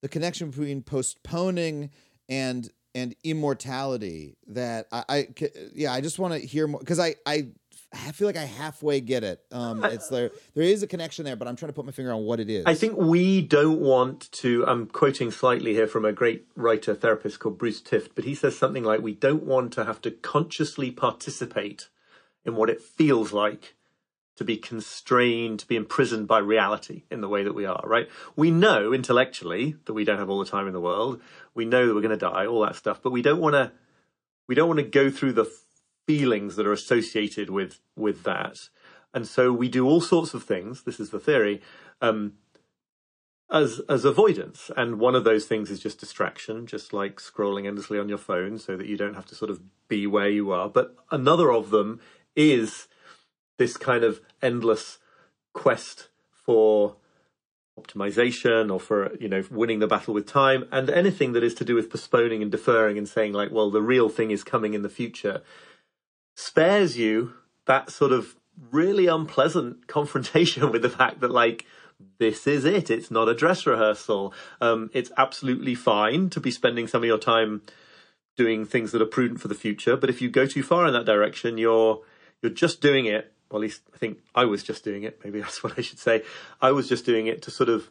the connection between postponing and and immortality that I, I yeah, I just want to hear more because I I I feel like I halfway get it. Um, it's there there is a connection there, but I'm trying to put my finger on what it is. I think we don't want to. I'm quoting slightly here from a great writer therapist called Bruce Tift, but he says something like, "We don't want to have to consciously participate in what it feels like to be constrained, to be imprisoned by reality in the way that we are." Right? We know intellectually that we don't have all the time in the world. We know that we're going to die, all that stuff, but we don't want to. We don't want to go through the feelings that are associated with with that. And so we do all sorts of things. This is the theory. Um, as as avoidance, and one of those things is just distraction, just like scrolling endlessly on your phone, so that you don't have to sort of be where you are. But another of them is this kind of endless quest for optimization or for you know winning the battle with time and anything that is to do with postponing and deferring and saying like well the real thing is coming in the future spares you that sort of really unpleasant confrontation with the fact that like this is it it's not a dress rehearsal um, it's absolutely fine to be spending some of your time doing things that are prudent for the future but if you go too far in that direction you're you're just doing it at least I think I was just doing it. Maybe that's what I should say. I was just doing it to sort of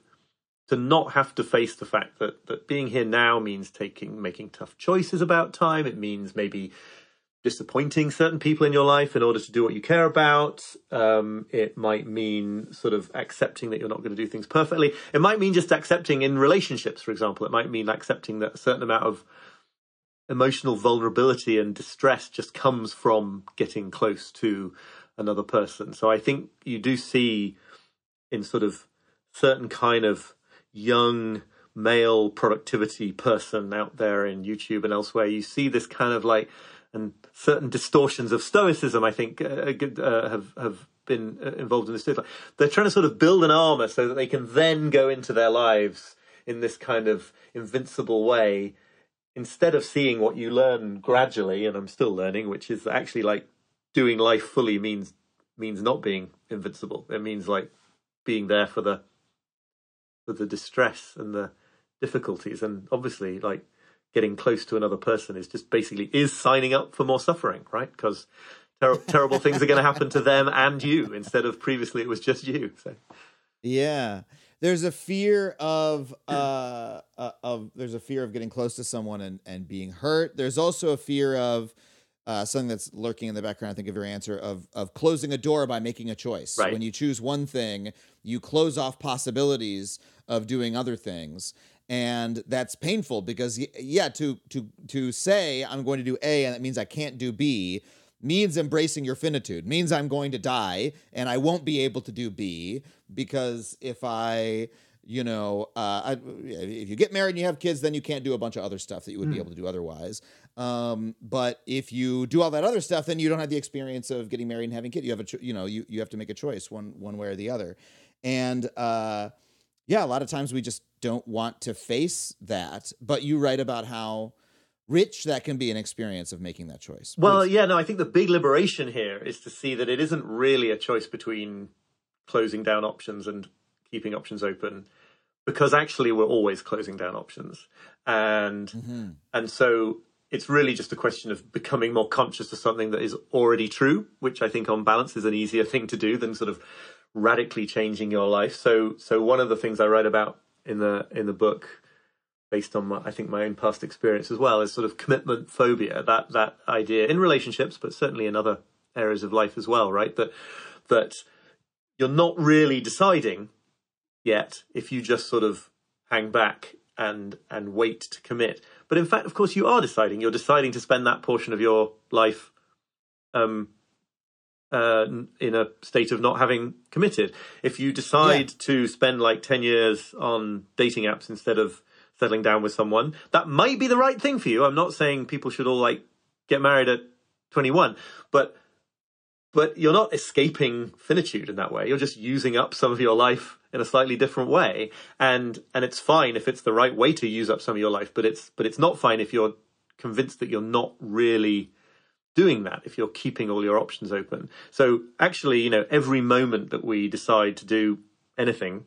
to not have to face the fact that that being here now means taking making tough choices about time. It means maybe disappointing certain people in your life in order to do what you care about. Um, it might mean sort of accepting that you're not going to do things perfectly. It might mean just accepting in relationships, for example. It might mean accepting that a certain amount of emotional vulnerability and distress just comes from getting close to another person. So I think you do see in sort of certain kind of young male productivity person out there in YouTube and elsewhere, you see this kind of like and certain distortions of stoicism. I think uh, uh, have have been uh, involved in this too. They're trying to sort of build an armor so that they can then go into their lives in this kind of invincible way. Instead of seeing what you learn gradually, and I'm still learning, which is actually like doing life fully means means not being invincible. It means like being there for the for the distress and the difficulties, and obviously like getting close to another person is just basically is signing up for more suffering, right? Because ter- terrible things are going to happen to them and you instead of previously it was just you. So yeah there's a fear of uh, uh, of there's a fear of getting close to someone and and being hurt there's also a fear of uh, something that's lurking in the background, I think of your answer of of closing a door by making a choice. Right. When you choose one thing, you close off possibilities of doing other things, and that's painful because yeah, to to to say I'm going to do A and that means I can't do B means embracing your finitude means i'm going to die and i won't be able to do b because if i you know uh, I, if you get married and you have kids then you can't do a bunch of other stuff that you would be able to do otherwise. Um, but if you do all that other stuff then you don't have the experience of getting married and having kids you have a cho- you know you, you have to make a choice one one way or the other. And uh, yeah a lot of times we just don't want to face that but you write about how rich that can be an experience of making that choice. Well, yeah, no, I think the big liberation here is to see that it isn't really a choice between closing down options and keeping options open because actually we're always closing down options. And mm-hmm. and so it's really just a question of becoming more conscious of something that is already true, which I think on balance is an easier thing to do than sort of radically changing your life. So so one of the things I write about in the in the book based on my, I think my own past experience as well is sort of commitment phobia. That that idea in relationships, but certainly in other areas of life as well, right? That that you're not really deciding yet if you just sort of hang back and and wait to commit. But in fact, of course, you are deciding. You're deciding to spend that portion of your life um, uh, in a state of not having committed. If you decide Yeah. to spend like 10 years on dating apps instead of settling down with someone, that might be the right thing for you. I'm not saying people should all like get married at 21, but but you're not escaping finitude in that way. You're just using up some of your life in a slightly different way. And and it's fine if it's the right way to use up some of your life, but it's but it's not fine if you're convinced that you're not really doing that if you're keeping all your options open. So actually, you know, every moment that we decide to do anything,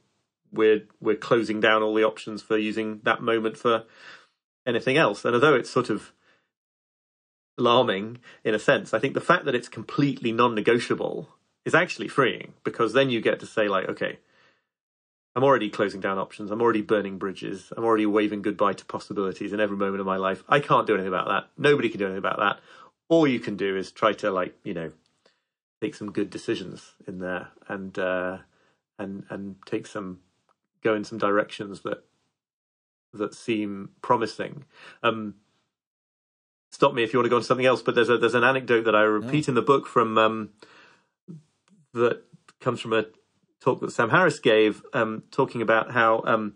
we're we're closing down all the options for using that moment for anything else. And although it's sort of alarming in a sense, I think the fact that it's completely non-negotiable is actually freeing because then you get to say like, okay, I'm already closing down options. I'm already burning bridges. I'm already waving goodbye to possibilities in every moment of my life. I can't do anything about that. Nobody can do anything about that. All you can do is try to like, you know, make some good decisions in there and uh and and take some go in some directions that that seem promising. Um stop me if you want to go on to something else, but there's a there's an anecdote that I repeat in the book from um that comes from a talk that Sam Harris gave, um, talking about how um,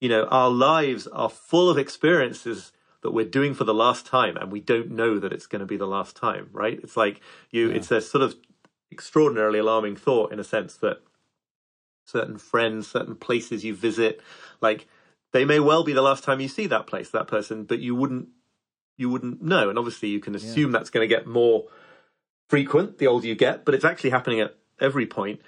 you know our lives are full of experiences that we're doing for the last time, and we don't know that it's going to be the last time. Right? It's like you. It's a sort of extraordinarily alarming thought in a sense that certain friends, certain places you visit. Like they may well be the last time you see that place, that person, but you wouldn't you wouldn't know. And obviously you can assume that's going to get more frequent the older you get, but it's actually happening at every point.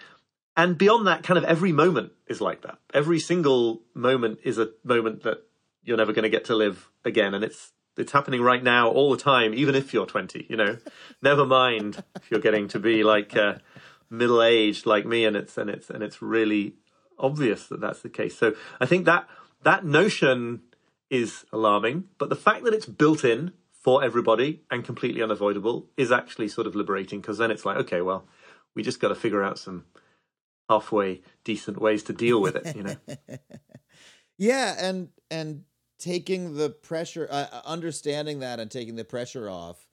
And beyond that, kind of every moment is like that. Every single moment is a moment that you're never going to get to live again. And it's, it's happening right now all the time, even if you're 20, you know, never mind if you're getting to be like, uh, middle aged like me. And it's, and it's, and it's really obvious that that's the case. So I think that, that notion is alarming, but the fact that it's built in for everybody and completely unavoidable is actually sort of liberating because then it's like, okay, well, we just got to figure out some halfway decent ways to deal with it, you know. Yeah, and and taking the pressure, uh, uh, understanding that, and taking the pressure off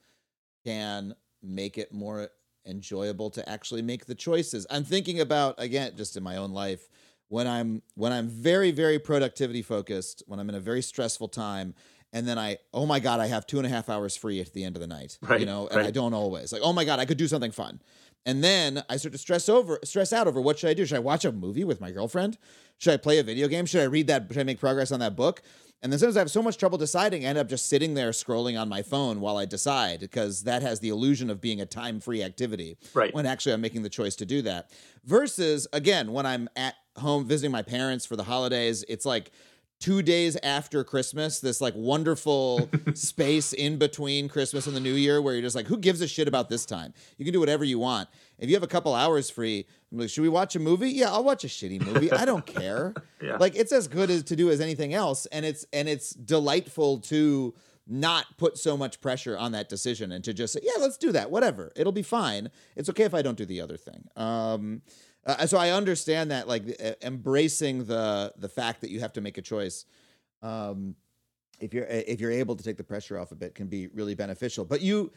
can make it more enjoyable to actually make the choices. I'm thinking about again, just in my own life, when I'm when I'm very very productivity focused, when I'm in a very stressful time. And then I, oh my God, I have two and a half hours free at the end of the night. You know, and I don't always. Like, oh my God, I could do something fun. And then I start to stress over, stress out over what should I do? Should I watch a movie with my girlfriend? Should I play a video game? Should I read that? Should I make progress on that book? And then sometimes I have so much trouble deciding, I end up just sitting there scrolling on my phone while I decide because that has the illusion of being a time free activity. Right. When actually I'm making the choice to do that. Versus, again, when I'm at home visiting my parents for the holidays, it's like, Two days after Christmas, this like wonderful space in between Christmas and the New Year where you're just like, who gives a shit about this time? You can do whatever you want. If you have a couple hours free, I'm like, should we watch a movie? Yeah, I'll watch a shitty movie. I don't care. Yeah. Like it's as good as to do as anything else, and it's and it's delightful to not put so much pressure on that decision and to just say, yeah, let's do that. Whatever, it'll be fine. It's okay if I don't do the other thing. Um, uh, so I understand that, like uh, embracing the the fact that you have to make a choice. Um, if you're if you're able to take the pressure off a bit, can be really beneficial. But you,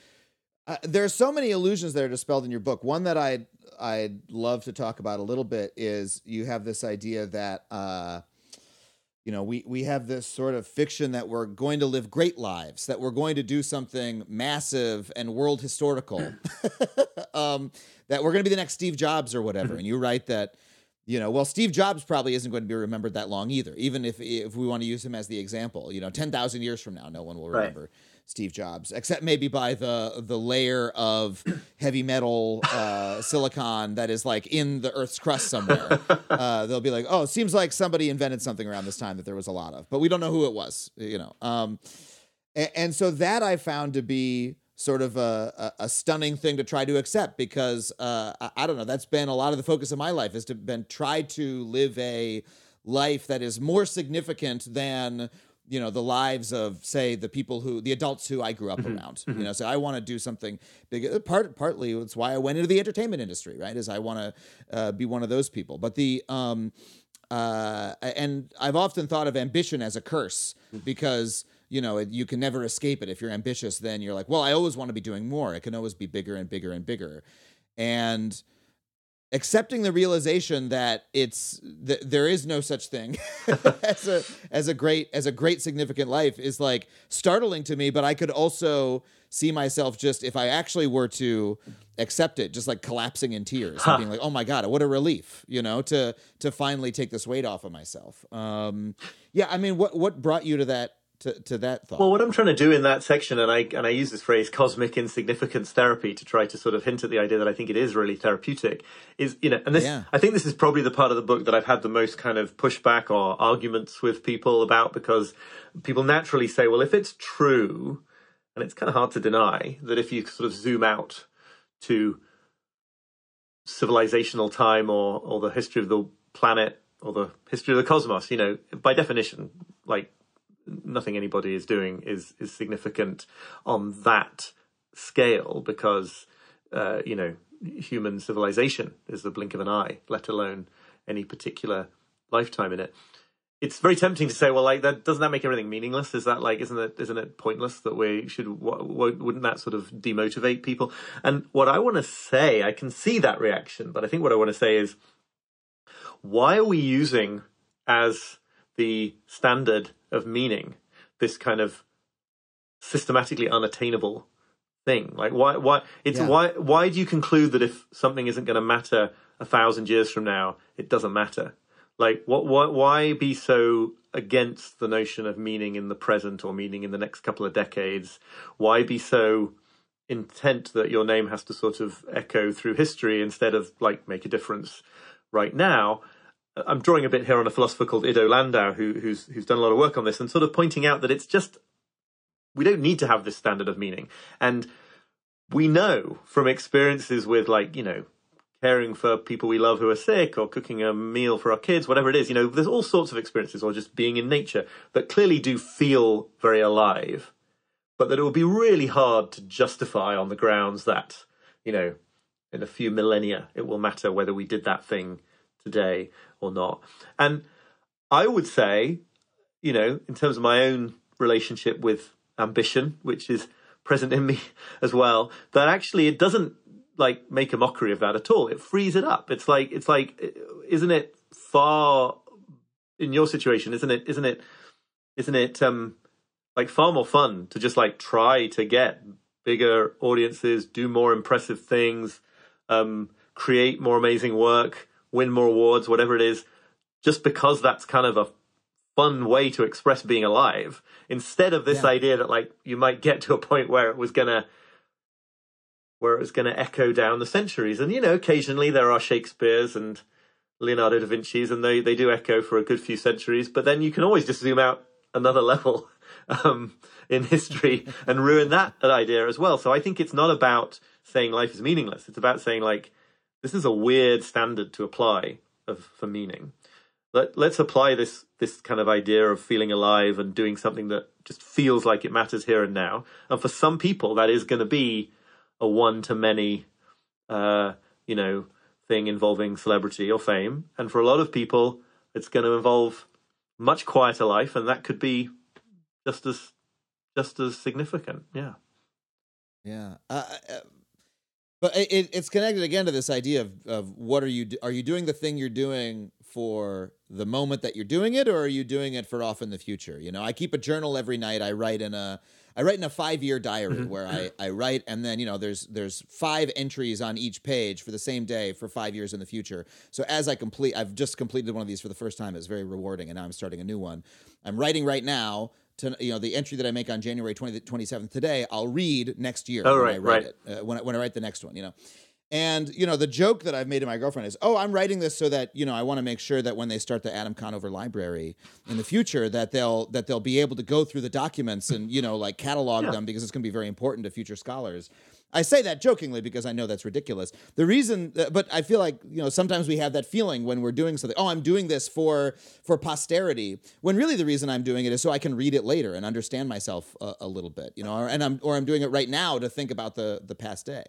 uh, there's so many illusions that are dispelled in your book. One that I I'd love to talk about a little bit is you have this idea that uh, you know we we have this sort of fiction that we're going to live great lives, that we're going to do something massive and world historical, um, that we're going to be the next Steve Jobs or whatever. and you write that. You know, well, Steve Jobs probably isn't going to be remembered that long either. Even if if we want to use him as the example, you know, ten thousand years from now, no one will Right. Steve Jobs, except maybe by the the layer of heavy metal uh, silicon that is like in the Earth's crust somewhere. Uh, they'll be like, "Oh, it seems like somebody invented something around this time that there was a lot of, but we don't know who it was." You know, um, and, and so that I found to be sort of a, a, a stunning thing to try to accept because uh, I, I don't know. That's been a lot of the focus of my life is to been try to live a life that is more significant than you know the lives of say the people who the adults who I grew up around. You know, so I want to do something big. uh, Part partly it's why I went into the entertainment industry. Right, is I want to uh, be one of those people. But the um, uh, and I've often thought of ambition as a curse because you know you can never escape it. If you're ambitious, then you're like, well, I always want to be doing more. It can always be bigger and bigger and bigger, and accepting the realization that it's th- there is no such thing as a as a great as a great significant life is like startling to me but i could also see myself just if i actually were to accept it just like collapsing in tears and being like oh my god what a relief you know to to finally take this weight off of myself. Um yeah i mean what what brought you to that to, to that thought Well, what I'm trying to do in that section, and I and I use this phrase "cosmic insignificance therapy" to try to sort of hint at the idea that I think it is really therapeutic. Is you know, and this Yeah. I think this is probably the part of the book that I've had the most kind of pushback or arguments with people about because people naturally say, well, if it's true, and it's kind of hard to deny that if you sort of zoom out to civilizational time or or the history of the planet or the history of the cosmos, you know, by definition, like nothing anybody is doing is is significant on that scale because uh, you know human civilization is the blink of an eye, let alone any particular lifetime in it. It's very tempting to say, well, like that doesn't that make everything meaningless? Is that like isn't it isn't it pointless that we should? Wouldn't that sort of demotivate people? And what I want to say, I can see that reaction, but I think what I want to say is, why are we using as the standard of meaning this kind of systematically unattainable thing like why why it's Yeah. why why do you conclude that if something isn't going to matter a thousand years from now, it doesn't matter. Like, what, what, why be so against the notion of meaning in the present or meaning in the next couple of decades? Why be so intent that your name has to sort of echo through history instead of like make a difference right now? I'm drawing a bit here on a philosopher called Iddo Landau, who, who's who's done a lot of work on this, and sort of pointing out that it's just we don't need to have this standard of meaning, and we know from experiences with like you know caring for people we love who are sick or cooking a meal for our kids, whatever it is, you know, there's all sorts of experiences or just being in nature that clearly do feel very alive, but that it would be really hard to justify on the grounds that, you know, in a few millennia, it will matter whether we did that thing today or not. And I would say, you know, in terms of my own relationship with ambition, which is present in me as well, that actually it doesn't like make a mockery of that at all. It frees it up. It's like it's like isn't it far in your situation, isn't it isn't it isn't it um like far more fun to just like try to get bigger audiences, do more impressive things, um create more amazing work, win more awards, whatever it is, just because that's kind of a fun way to express being alive instead of this Yeah. idea that like you might get to a point where it was gonna where it was going to echo down the centuries. And, you know, occasionally there are Shakespeare's and Leonardo da Vinci's, and they, they do echo for a good few centuries. But then you can always just zoom out another level um, in history and ruin that idea as well. So I think it's not about saying life is meaningless. It's about saying, like, this is a weird standard to apply of for meaning. Let, let's apply this this kind of idea of feeling alive and doing something that just feels like it matters here and now. And for some people, that is going to be a one to many, uh, you know, thing involving celebrity or fame. And for a lot of people, it's going to involve much quieter life, and that could be just as just as significant. Yeah. Yeah. Uh, but it, it- it's connected again to this idea of, of what are you are you doing the thing you're doing for the moment that you're doing it or are you doing it for off in the future? You know i keep a journal every night. I write in a i write in a five year diary mm-hmm. where I, mm-hmm. I write and then you know there's there's five entries on each page for the same day for five years in the future. So as i complete i've just completed one of these for the first time. It's very rewarding and now i'm starting a new one. I'm writing right now to you know the entry that I make on January 20, 27th today, I'll read next year Oh, when right, I write right. it uh, when I, when I write the next one, you know. And you know the joke that I've made to my girlfriend is, oh, I'm writing this so that you know I want to make sure that when they start the Adam Conover Library in the future, that they'll that they'll be able to go through the documents and you know like catalog Yeah. them because it's going to be very important to future scholars. I say that jokingly because I know that's ridiculous. The reason, uh, but I feel like you know sometimes we have that feeling when we're doing something. Oh, I'm doing this for for posterity. When really the reason I'm doing it is so I can read it later and understand myself a, a little bit. You know, or, and I'm or I'm doing it right now to think about the the past day.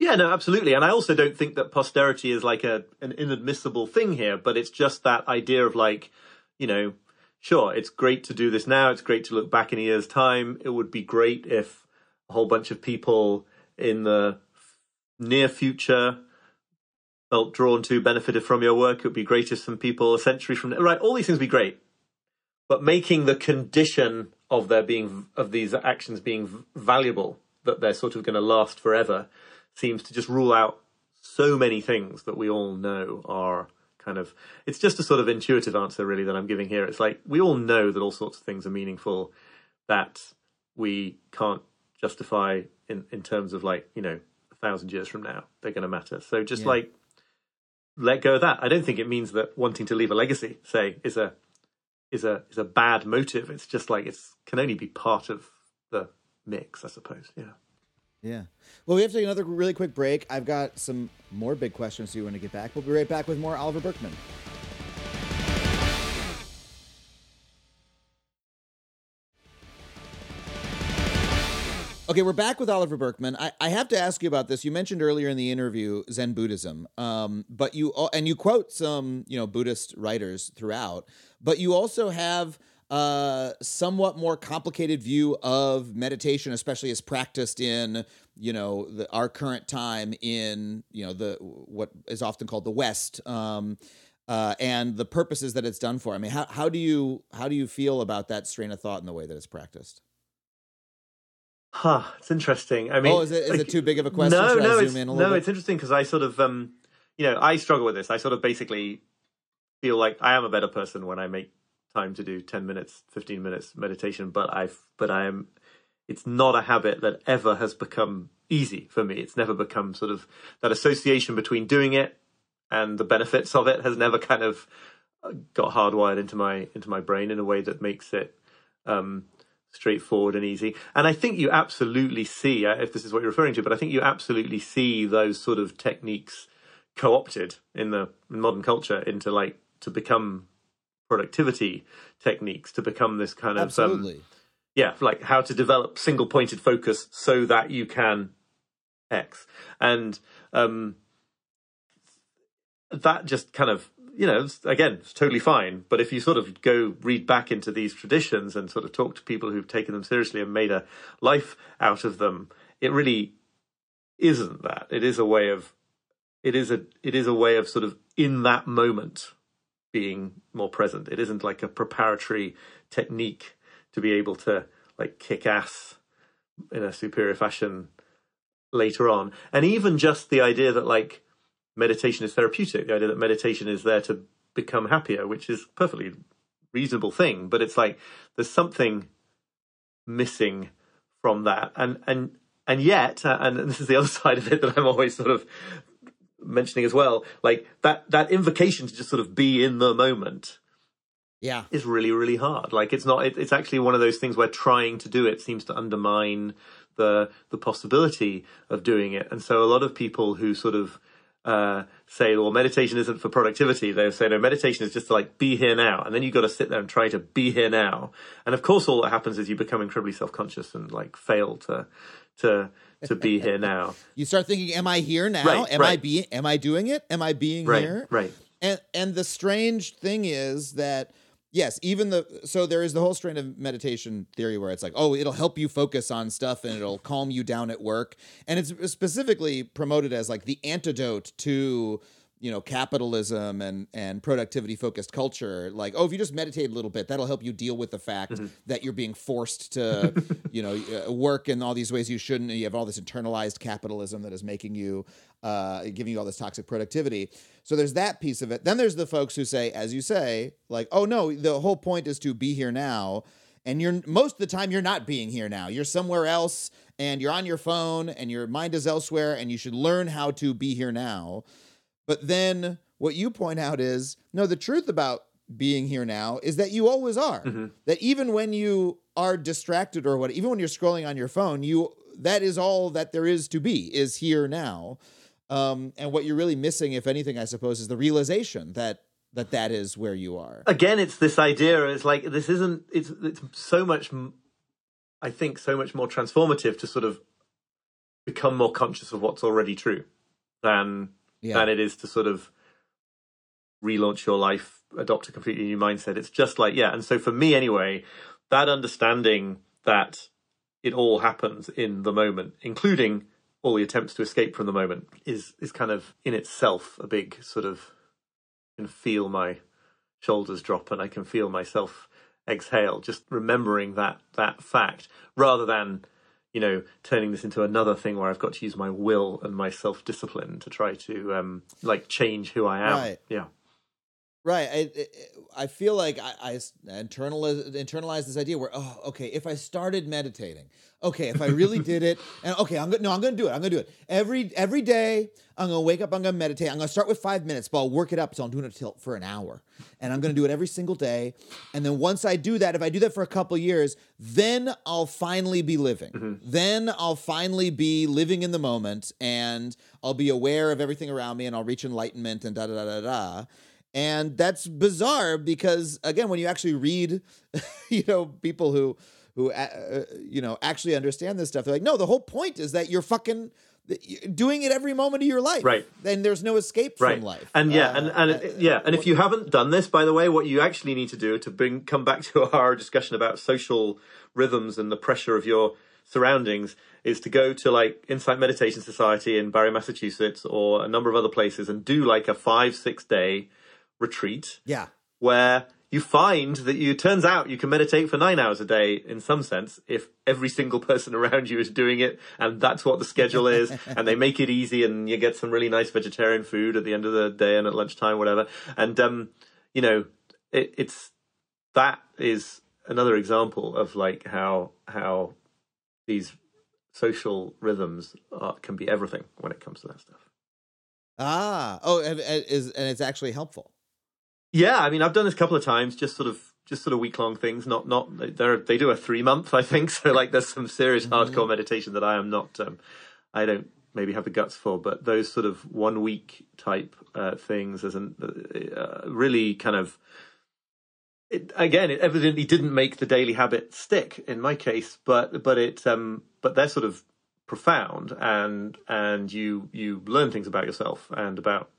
Yeah, no, absolutely. And I also don't think that posterity is like a an inadmissible thing here, but it's just that idea of like, you know, sure, it's great to do this now. It's great to look back in a year's time. It would be great if a whole bunch of people in the near future felt drawn to, benefited from your work. It would be great if some people a century from now, right? All these things would be great. But making the condition of their being, of these actions being valuable, that they're sort of going to last forever, seems to just rule out so many things that we all know are kind of it's just a sort of intuitive answer really that I'm giving here. It's like we all know that all sorts of things are meaningful that we can't justify in, in terms of like, you know, a thousand years from now, they're gonna matter. So just Yeah. like let go of that. I don't think it means that wanting to leave a legacy, say, is a is a is a bad motive. It's just like it's can only be part of the mix, I suppose. Yeah. Yeah. Well, we have to take another really quick break. I've got some more big questions. You want to get back? We'll be right back with more Oliver Burkeman. Okay, we're back with Oliver Burkeman. I, I have to ask you about this. You mentioned earlier in the interview Zen Buddhism, um, but you and you quote some you know Buddhist writers throughout, but you also have a somewhat more complicated view of meditation, especially as practiced in you know the, our current time in you know the what is often called the West. Um, uh, and the purposes that it's done for. I mean, how, how do you how do you feel about that strain of thought and the way that it's practiced? Huh, it's interesting. I mean, oh, is it is like- it too big of a question? No, Should no, I it's, in a no, bit? it's interesting because I sort of, um, you know, I struggle with this. I sort of basically feel like I am a better person when I make time to do 10 minutes, 15 minutes meditation, but I've, but I am, it's not a habit that ever has become easy for me. It's never become sort of that association between doing it and the benefits of it has never kind of got hardwired into my, into my brain in a way that makes it, um, straightforward and easy. And I think you absolutely see, uh, if this is what you're referring to, but I think you absolutely see those sort of techniques co-opted in the modern culture into like to become productivity techniques, to become this kind of um, yeah, like how to develop single pointed focus so that you can X. And um, that just kind of, you know, again, it's totally fine. But if you sort of go read back into these traditions and sort of talk to people who've taken them seriously and made a life out of them, it really isn't that. It is a way of, it is a, it is a way of sort of in that moment being more present. It isn't like a preparatory technique to be able to like kick ass in a superior fashion later on. And even just the idea that like meditation is therapeutic, the idea that meditation is there to become happier, which is perfectly reasonable thing, but it's like there's something missing from that. And and and yet, uh, and this is the other side of it that I'm always sort of mentioning as well, like that that invocation to just sort of be in the moment Yeah. is really really hard. Like it's not it, it's actually one of those things where trying to do it seems to undermine the the possibility of doing it. And so a lot of people who sort of uh, say well meditation isn't for productivity they say no meditation is just to like be here now. And then you've got to sit there and try to be here now. And of course all that happens is you become incredibly self-conscious and like fail to to to be here now You start thinking, "Am I here now? Right, am I right. being? Am I doing it? Am I being right here?" right And and the strange thing is that yes, even the so there is the whole strain of meditation theory where it's like, oh, it'll help you focus on stuff and it'll calm you down at work, and it's specifically promoted as like the antidote to you know capitalism and and productivity focused culture like oh if you just meditate a little bit that'll help you deal with the fact Mm-hmm. that you're being forced to you know uh, work in all these ways you shouldn't and you have all this internalized capitalism that is making you uh giving you all this toxic productivity. So there's that piece of it. Then there's the folks who say as you say like oh no the whole point is to be here now and you're most of the time you're not being here now. You're somewhere else and you're on your phone and your mind is elsewhere and you should learn how to be here now but then what you point out is no, the truth about being here now is that you always are. That even when you are distracted or what, even when you're scrolling on your phone, you that is all that there is to be is here now. Um, and what you're really missing, if anything, I suppose, is the realization that that that is where you are. again it's this idea it's like this isn't it's it's so much I think so much more transformative to sort of become more conscious of what's already true than Yeah. than it is to sort of relaunch your life adopt a completely new mindset it's just like yeah and so for me anyway that understanding that it all happens in the moment including all the attempts to escape from the moment is is kind of in itself a big sort of can feel my shoulders drop and I can feel myself exhale. Just remembering that that fact, rather than you know turning this into another thing where I've got to use my will and my self discipline to try to um like change who I am. Right. Yeah. Right. I I- feel like I, I internalize internalize this idea where oh okay if I started meditating okay if I really did it and okay I'm gonna no I'm gonna do it I'm gonna do it every every day I'm gonna wake up I'm gonna meditate I'm gonna start with five minutes but I'll work it up so I'm doing it till for an hour and I'm gonna do it every single day and then once I do that if I do that for a couple years then I'll finally be living mm-hmm. then I'll finally be living in the moment and I'll be aware of everything around me and I'll reach enlightenment and da da da da da and that's bizarre because again when you actually read you know people who who uh, uh, you know actually understand this stuff they're like no the whole point is that you're fucking doing it every moment of your life Right. then there's no escape Right. from life And yeah, Uh, and and it- yeah, and if you haven't done this, by the way, what you actually need to do to bring come back to our discussion about social rhythms and the pressure of your surroundings is to go to like Insight Meditation Society in Barre, Massachusetts, or a number of other places, and do like a five six day retreat yeah. where you find that you turns out you can meditate for nine hours a day in some sense if every single person around you is doing it and that's what the schedule is and they make it easy and you get some really nice vegetarian food at the end of the day and at lunchtime whatever. And um you know it, it's that is another example of like how how these social rhythms are, can be everything when it comes to that stuff. Ah, oh, and, and is and it's actually helpful. Yeah, I mean, I've done this a couple of times, just sort of, just sort of week long things. Not, not they they do a three month, I think. So like, there's some serious Mm-hmm. hardcore meditation that I am not, um, I don't maybe have the guts for. But those sort of one week type uh, things, as an uh, really kind of, it, again, it evidently didn't make the daily habit stick in my case, but but it, um, but they're sort of profound, and and you you learn things about yourself and about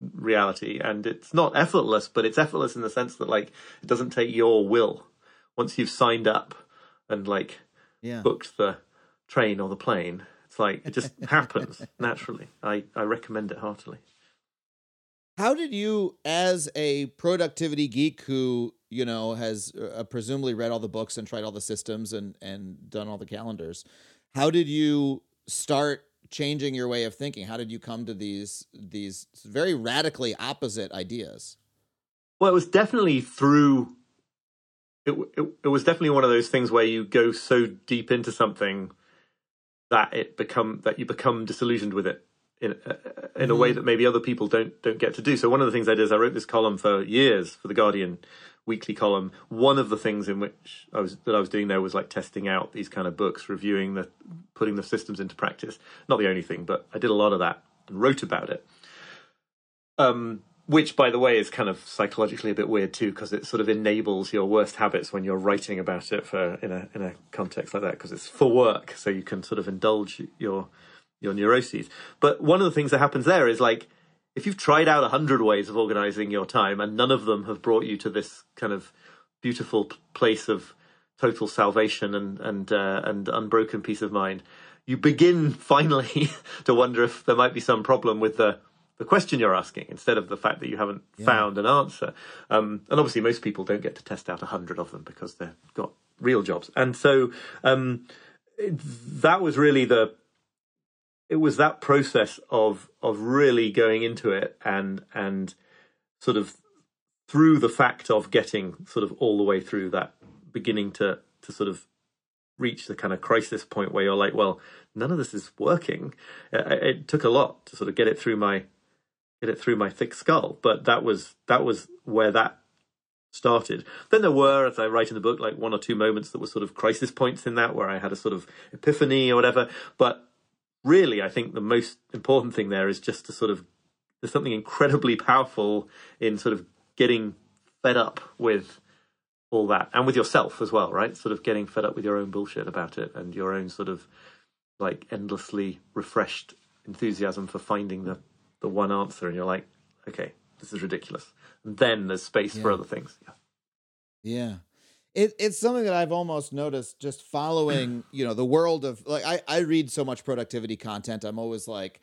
reality. And it's not effortless but it's effortless in the sense that like it doesn't take your will. Once you've signed up and like Yeah. booked the train or the plane it's like it just happens naturally. I i recommend it heartily. How did you, as a productivity geek who you know has uh, presumably read all the books and tried all the systems and and done all the calendars, how did you start changing your way of thinking? How did you come to these these very radically opposite ideas? well it was definitely through it, it it was definitely one of those things where you go so deep into something that it become that you become disillusioned with it in uh, in a way that maybe other people don't don't get to do. So one of the things I did is I wrote this column for years for the Guardian weekly column. One of the things in which I was that I was doing there was like testing out these kind of books, reviewing the putting the systems into practice. Not the only thing, but I did a lot of that and wrote about it. Um, which, by the way, is kind of psychologically a bit weird too, because it sort of enables your worst habits when you're writing about it for in a in a context like that, because it's for work, so you can sort of indulge your your neuroses. But one of the things that happens there is like if you've tried out a hundred ways of organizing your time and none of them have brought you to this kind of beautiful place of total salvation and and uh, and unbroken peace of mind, you begin finally to wonder if there might be some problem with the the question you're asking instead of the fact that you haven't found an answer. Um, and obviously, most people don't get to test out a hundred of them because they've got real jobs. And so um, it, that was really the it was that process of of really going into it and and sort of through the fact of getting sort of all the way through that beginning to to sort of reach the kind of crisis point where you're like well none of this is working. It, it took a lot to sort of get it through my get it through my thick skull but that was that was where that started. Then there were as i write in the book like one or two moments that were sort of crisis points in that where i had a sort of epiphany or whatever but really, I think the most important thing there is just to sort of there's something incredibly powerful in sort of getting fed up with all that and with yourself as well, right? Sort of getting fed up with your own bullshit about it and your own sort of like endlessly refreshed enthusiasm for finding the the one answer, and you're like, okay, this is ridiculous. And then there's space for other things. Yeah. Yeah. It, it's something that I've almost noticed just following, you know, the world of like I, I read so much productivity content. I'm always like,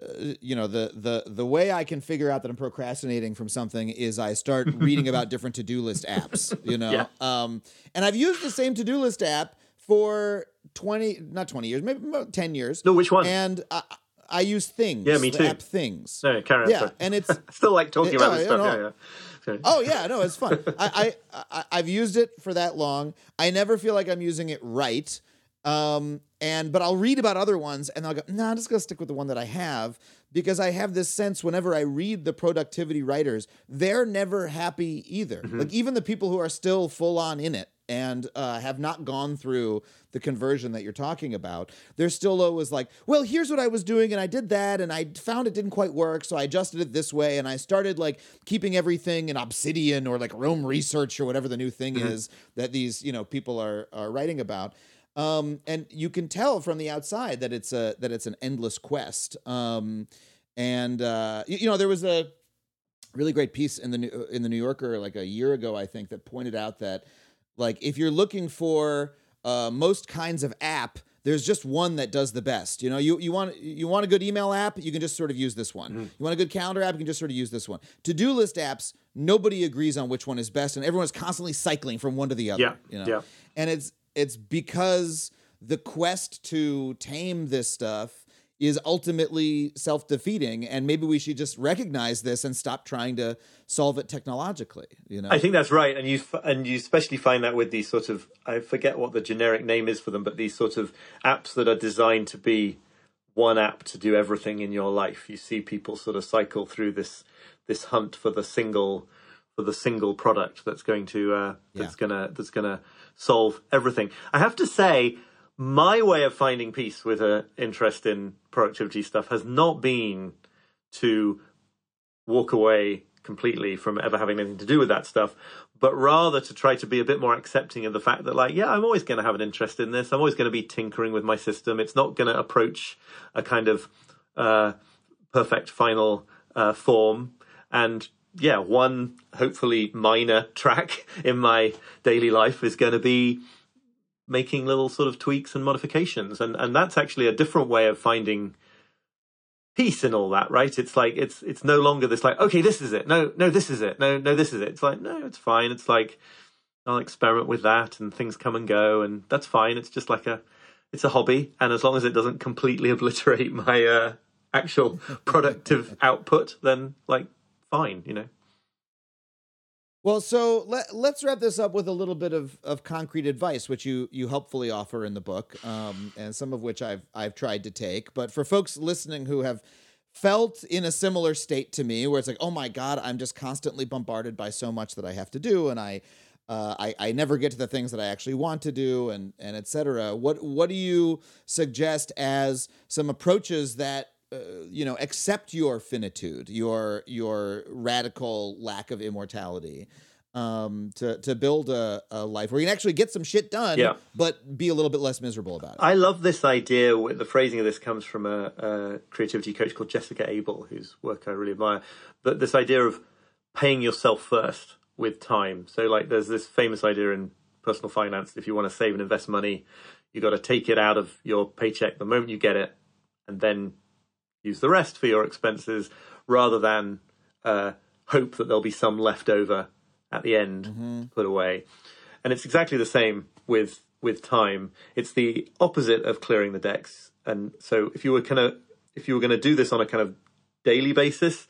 uh, you know, the the the way I can figure out that I'm procrastinating from something is I start reading about different to-do list apps, you know. Yeah. Um and I've used the same to-do list app for 20 not 20 years, maybe about 10 years. No, which one? And I, I use things. Yeah, me too. app things. No, carry on. Yeah, sorry. and it's still like talking Yeah, about this stuff. no. Yeah, yeah. Oh yeah, no, it's fun. I, I, I I've used it for that long. I never feel like I'm using it right. Um, and but I'll read about other ones and I'll go, no, I'm just gonna stick with the one that I have because I have this sense whenever I read the productivity writers, they're never happy either. Like even the people who are still full on in it and uh, have not gone through the conversion that you're talking about, they're still always like, well, here's what I was doing, and I did that, and I found it didn't quite work, so I adjusted it this way, and I started like keeping everything in Obsidian or like Roam Research or whatever the new thing is that these you know people are are writing about. Um, and you can tell from the outside that it's a that it's an endless quest. Um, and uh, you, you know there was a really great piece in the New- in the New Yorker like a year ago, I think, that pointed out that like if you're looking for uh, most kinds of app, there's just one that does the best. You know, you you want you want a good email app, you can just sort of use this one. You want a good calendar app, you can just sort of use this one. To do list apps nobody agrees on which one is best, and everyone's constantly cycling from one to the other. Yeah, you know? yeah. and it's it's because the quest to tame this stuff is ultimately self-defeating and maybe we should just recognize this and stop trying to solve it technologically you know I think that's right, and you f- and you especially find that with these sort of I forget what the generic name is for them, but these sort of apps that are designed to be one app to do everything in your life. You see people sort of cycle through this this hunt for the single for the single product that's going to uh, that's Yeah. gonna that's gonna solve everything. I have to say, my way of finding peace with an interest in productivity stuff has not been to walk away completely from ever having anything to do with that stuff, but rather to try to be a bit more accepting of the fact that, like, yeah, I'm always going to have an interest in this. I'm always going to be tinkering with my system. It's not going to approach a kind of uh, perfect final uh, form. And yeah, one hopefully minor track in my daily life is going to be making little sort of tweaks and modifications. And and that's actually a different way of finding peace in all that right? It's like it's it's no longer this like okay this is it. No no this is it. No no this is it. It's like no it's fine. It's like i'll experiment with that and things come and go and that's fine. It's just like a it's a hobby. And as long as it doesn't completely obliterate my uh actual productive output then like fine you know Well, so let, let's wrap this up with a little bit of, of concrete advice, which you you helpfully offer in the book, um, and some of which I've I've tried to take. But for folks listening who have felt in a similar state to me, where it's like, oh my god, I'm just constantly bombarded by so much that I have to do, and I uh, I, I never get to the things that I actually want to do, and and et cetera. What what do you suggest as some approaches that uh, you know accept your finitude, your your radical lack of immortality, um, to to build a, a life where you can actually get some shit done, Yeah. but be a little bit less miserable about it. I love this idea. The phrasing of this comes from a, a creativity coach called Jessica Abel, whose work I really admire. But this idea of paying yourself first with time. So, like, there's this famous idea in personal finance: if you want to save and invest money, you got to take it out of your paycheck the moment you get it, and then use the rest for your expenses, rather than uh, hope that there'll be some left over at the end to put away. And it's exactly the same with with time. It's the opposite of clearing the decks. And so if you were kind of if you were going to do this on a kind of daily basis,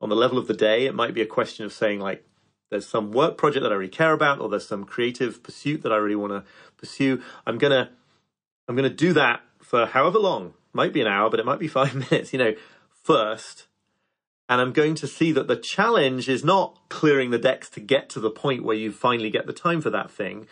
on the level of the day, it might be a question of saying like there's some work project that I really care about or there's some creative pursuit that I really want to pursue. I'm going to I'm going to do that for however long. Might be an hour, but it might be 5 minutes, you know, first and I'm going to see that the challenge is not clearing the decks to get to the point where you finally get the time for that thing.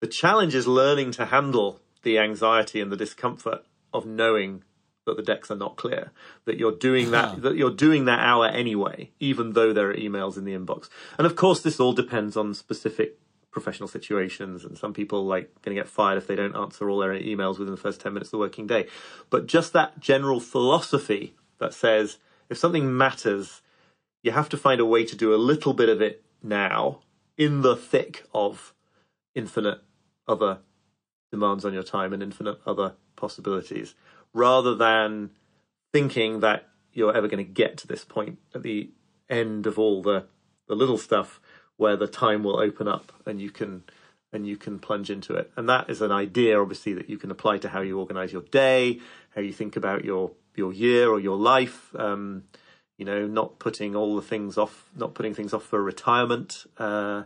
The challenge is learning to handle the anxiety and the discomfort of knowing that the decks are not clear, that you're doing that, that you're doing that hour anyway, even though there are emails in the inbox. And of course, this all depends on specific professional situations and some people like going to get fired if they don't answer all their emails within the first 10 minutes of the working day. But just that general philosophy that says if something matters you have to find a way to do a little bit of it now in the thick of infinite other demands on your time and infinite other possibilities rather than thinking that you're ever going to get to this point at the end of all the the little stuff where the time will open up and you can and you can plunge into it. And that is an idea obviously that you can apply to how you organize your day how you think about your your year or your life. Um, you know not putting all the things off not putting things off for retirement. Uh,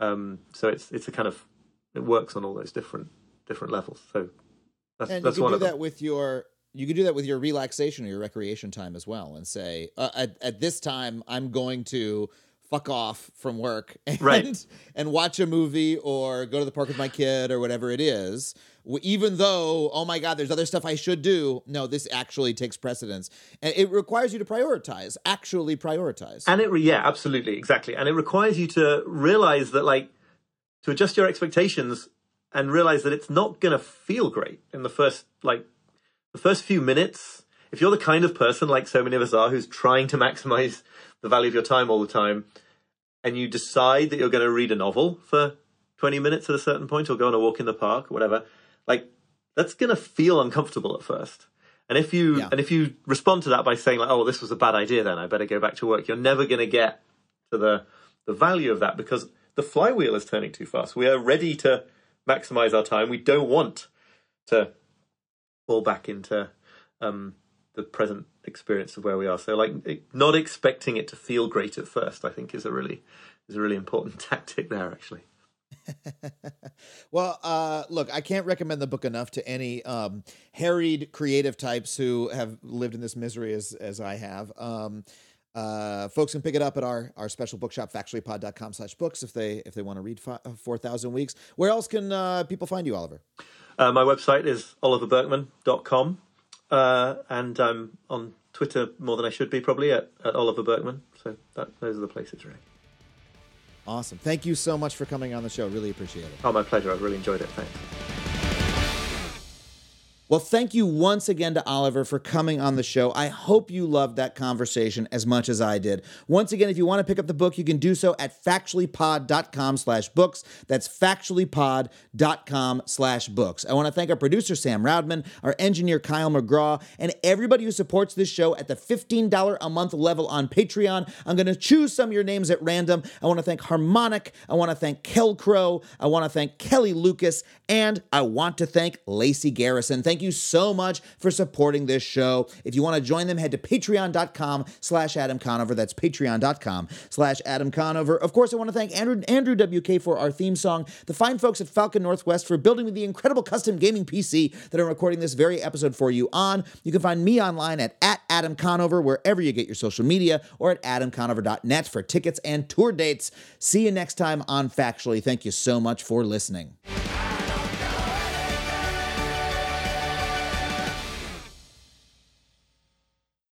um, so it's it's a kind of it works on all those different different levels. So that's and that's you one can do that with your you can do that with your relaxation or your recreation time as well and say uh, at, at this time i'm going to fuck off from work and Right. and watch a movie or go to the park with my kid or whatever it is even though oh my god there's other stuff i should do no this actually takes precedence and it requires you to prioritize actually prioritize And it, re- yeah, absolutely, exactly. And it requires you to realize that, like, to adjust your expectations and realize that it's not going to feel great in the first, like, the first few minutes. If you're the kind of person, like so many of us are, who's trying to maximize the value of your time all the time, and you decide that you're going to read a novel for 20 minutes at a certain point or go on a walk in the park or whatever, like, that's going to feel uncomfortable at first. And if you Yeah. and if you respond to that by saying like, "Oh, this was a bad idea," then I better go back to work. You're never going to get to the the value of that because the flywheel is turning too fast. We are ready to maximize our time. We don't want to fall back into um, the present experience of where we are. So, like, not expecting it to feel great at first, I think, is a really is a really important tactic there. Actually, well, uh, look, I can't recommend the book enough to any um, harried creative types who have lived in this misery as as I have. Um, uh, folks can pick it up at our, our special bookshop, factuallypod.com slash books, if they if they want to read fi- 4,000 Weeks. Where else can uh, people find you, Oliver? Uh, my website is oliverburkeman.com. Uh, and I'm on Twitter more than I should be, probably, at, at Oliver Burkeman. So that, those are the places, really. Awesome. Thank you so much for coming on the show. Really appreciate it. Oh, my pleasure. I've really enjoyed it. Thanks. Well, thank you once again to Oliver for coming on the show. I hope you loved that conversation as much as I did. Once again, if you want to pick up the book, you can do so at factuallypod.com slash books. That's factuallypod.com slash books. I want to thank our producer, Sam Roudman, our engineer, Kyle McGraw, and everybody who supports this show at the $15 a month level on Patreon. I'm going to choose some of your names at random. I want to thank Harmonic. I want to thank Kel Crow. I want to thank Kelly Lucas. And I want to thank Lacey Garrison. Thank you so much for supporting this show. If you want to join them, head to patreon.com slash Adam Conover. That's patreon.com slash Adam Conover. Of course, I want to thank Andrew, Andrew WK for our theme song, the fine folks at Falcon Northwest for building me the incredible custom gaming PC that I'm recording this very episode for you on. You can find me online at, at Adam Conover, wherever you get your social media, or at adamconover.net for tickets and tour dates. See you next time on Factually. Thank you so much for listening.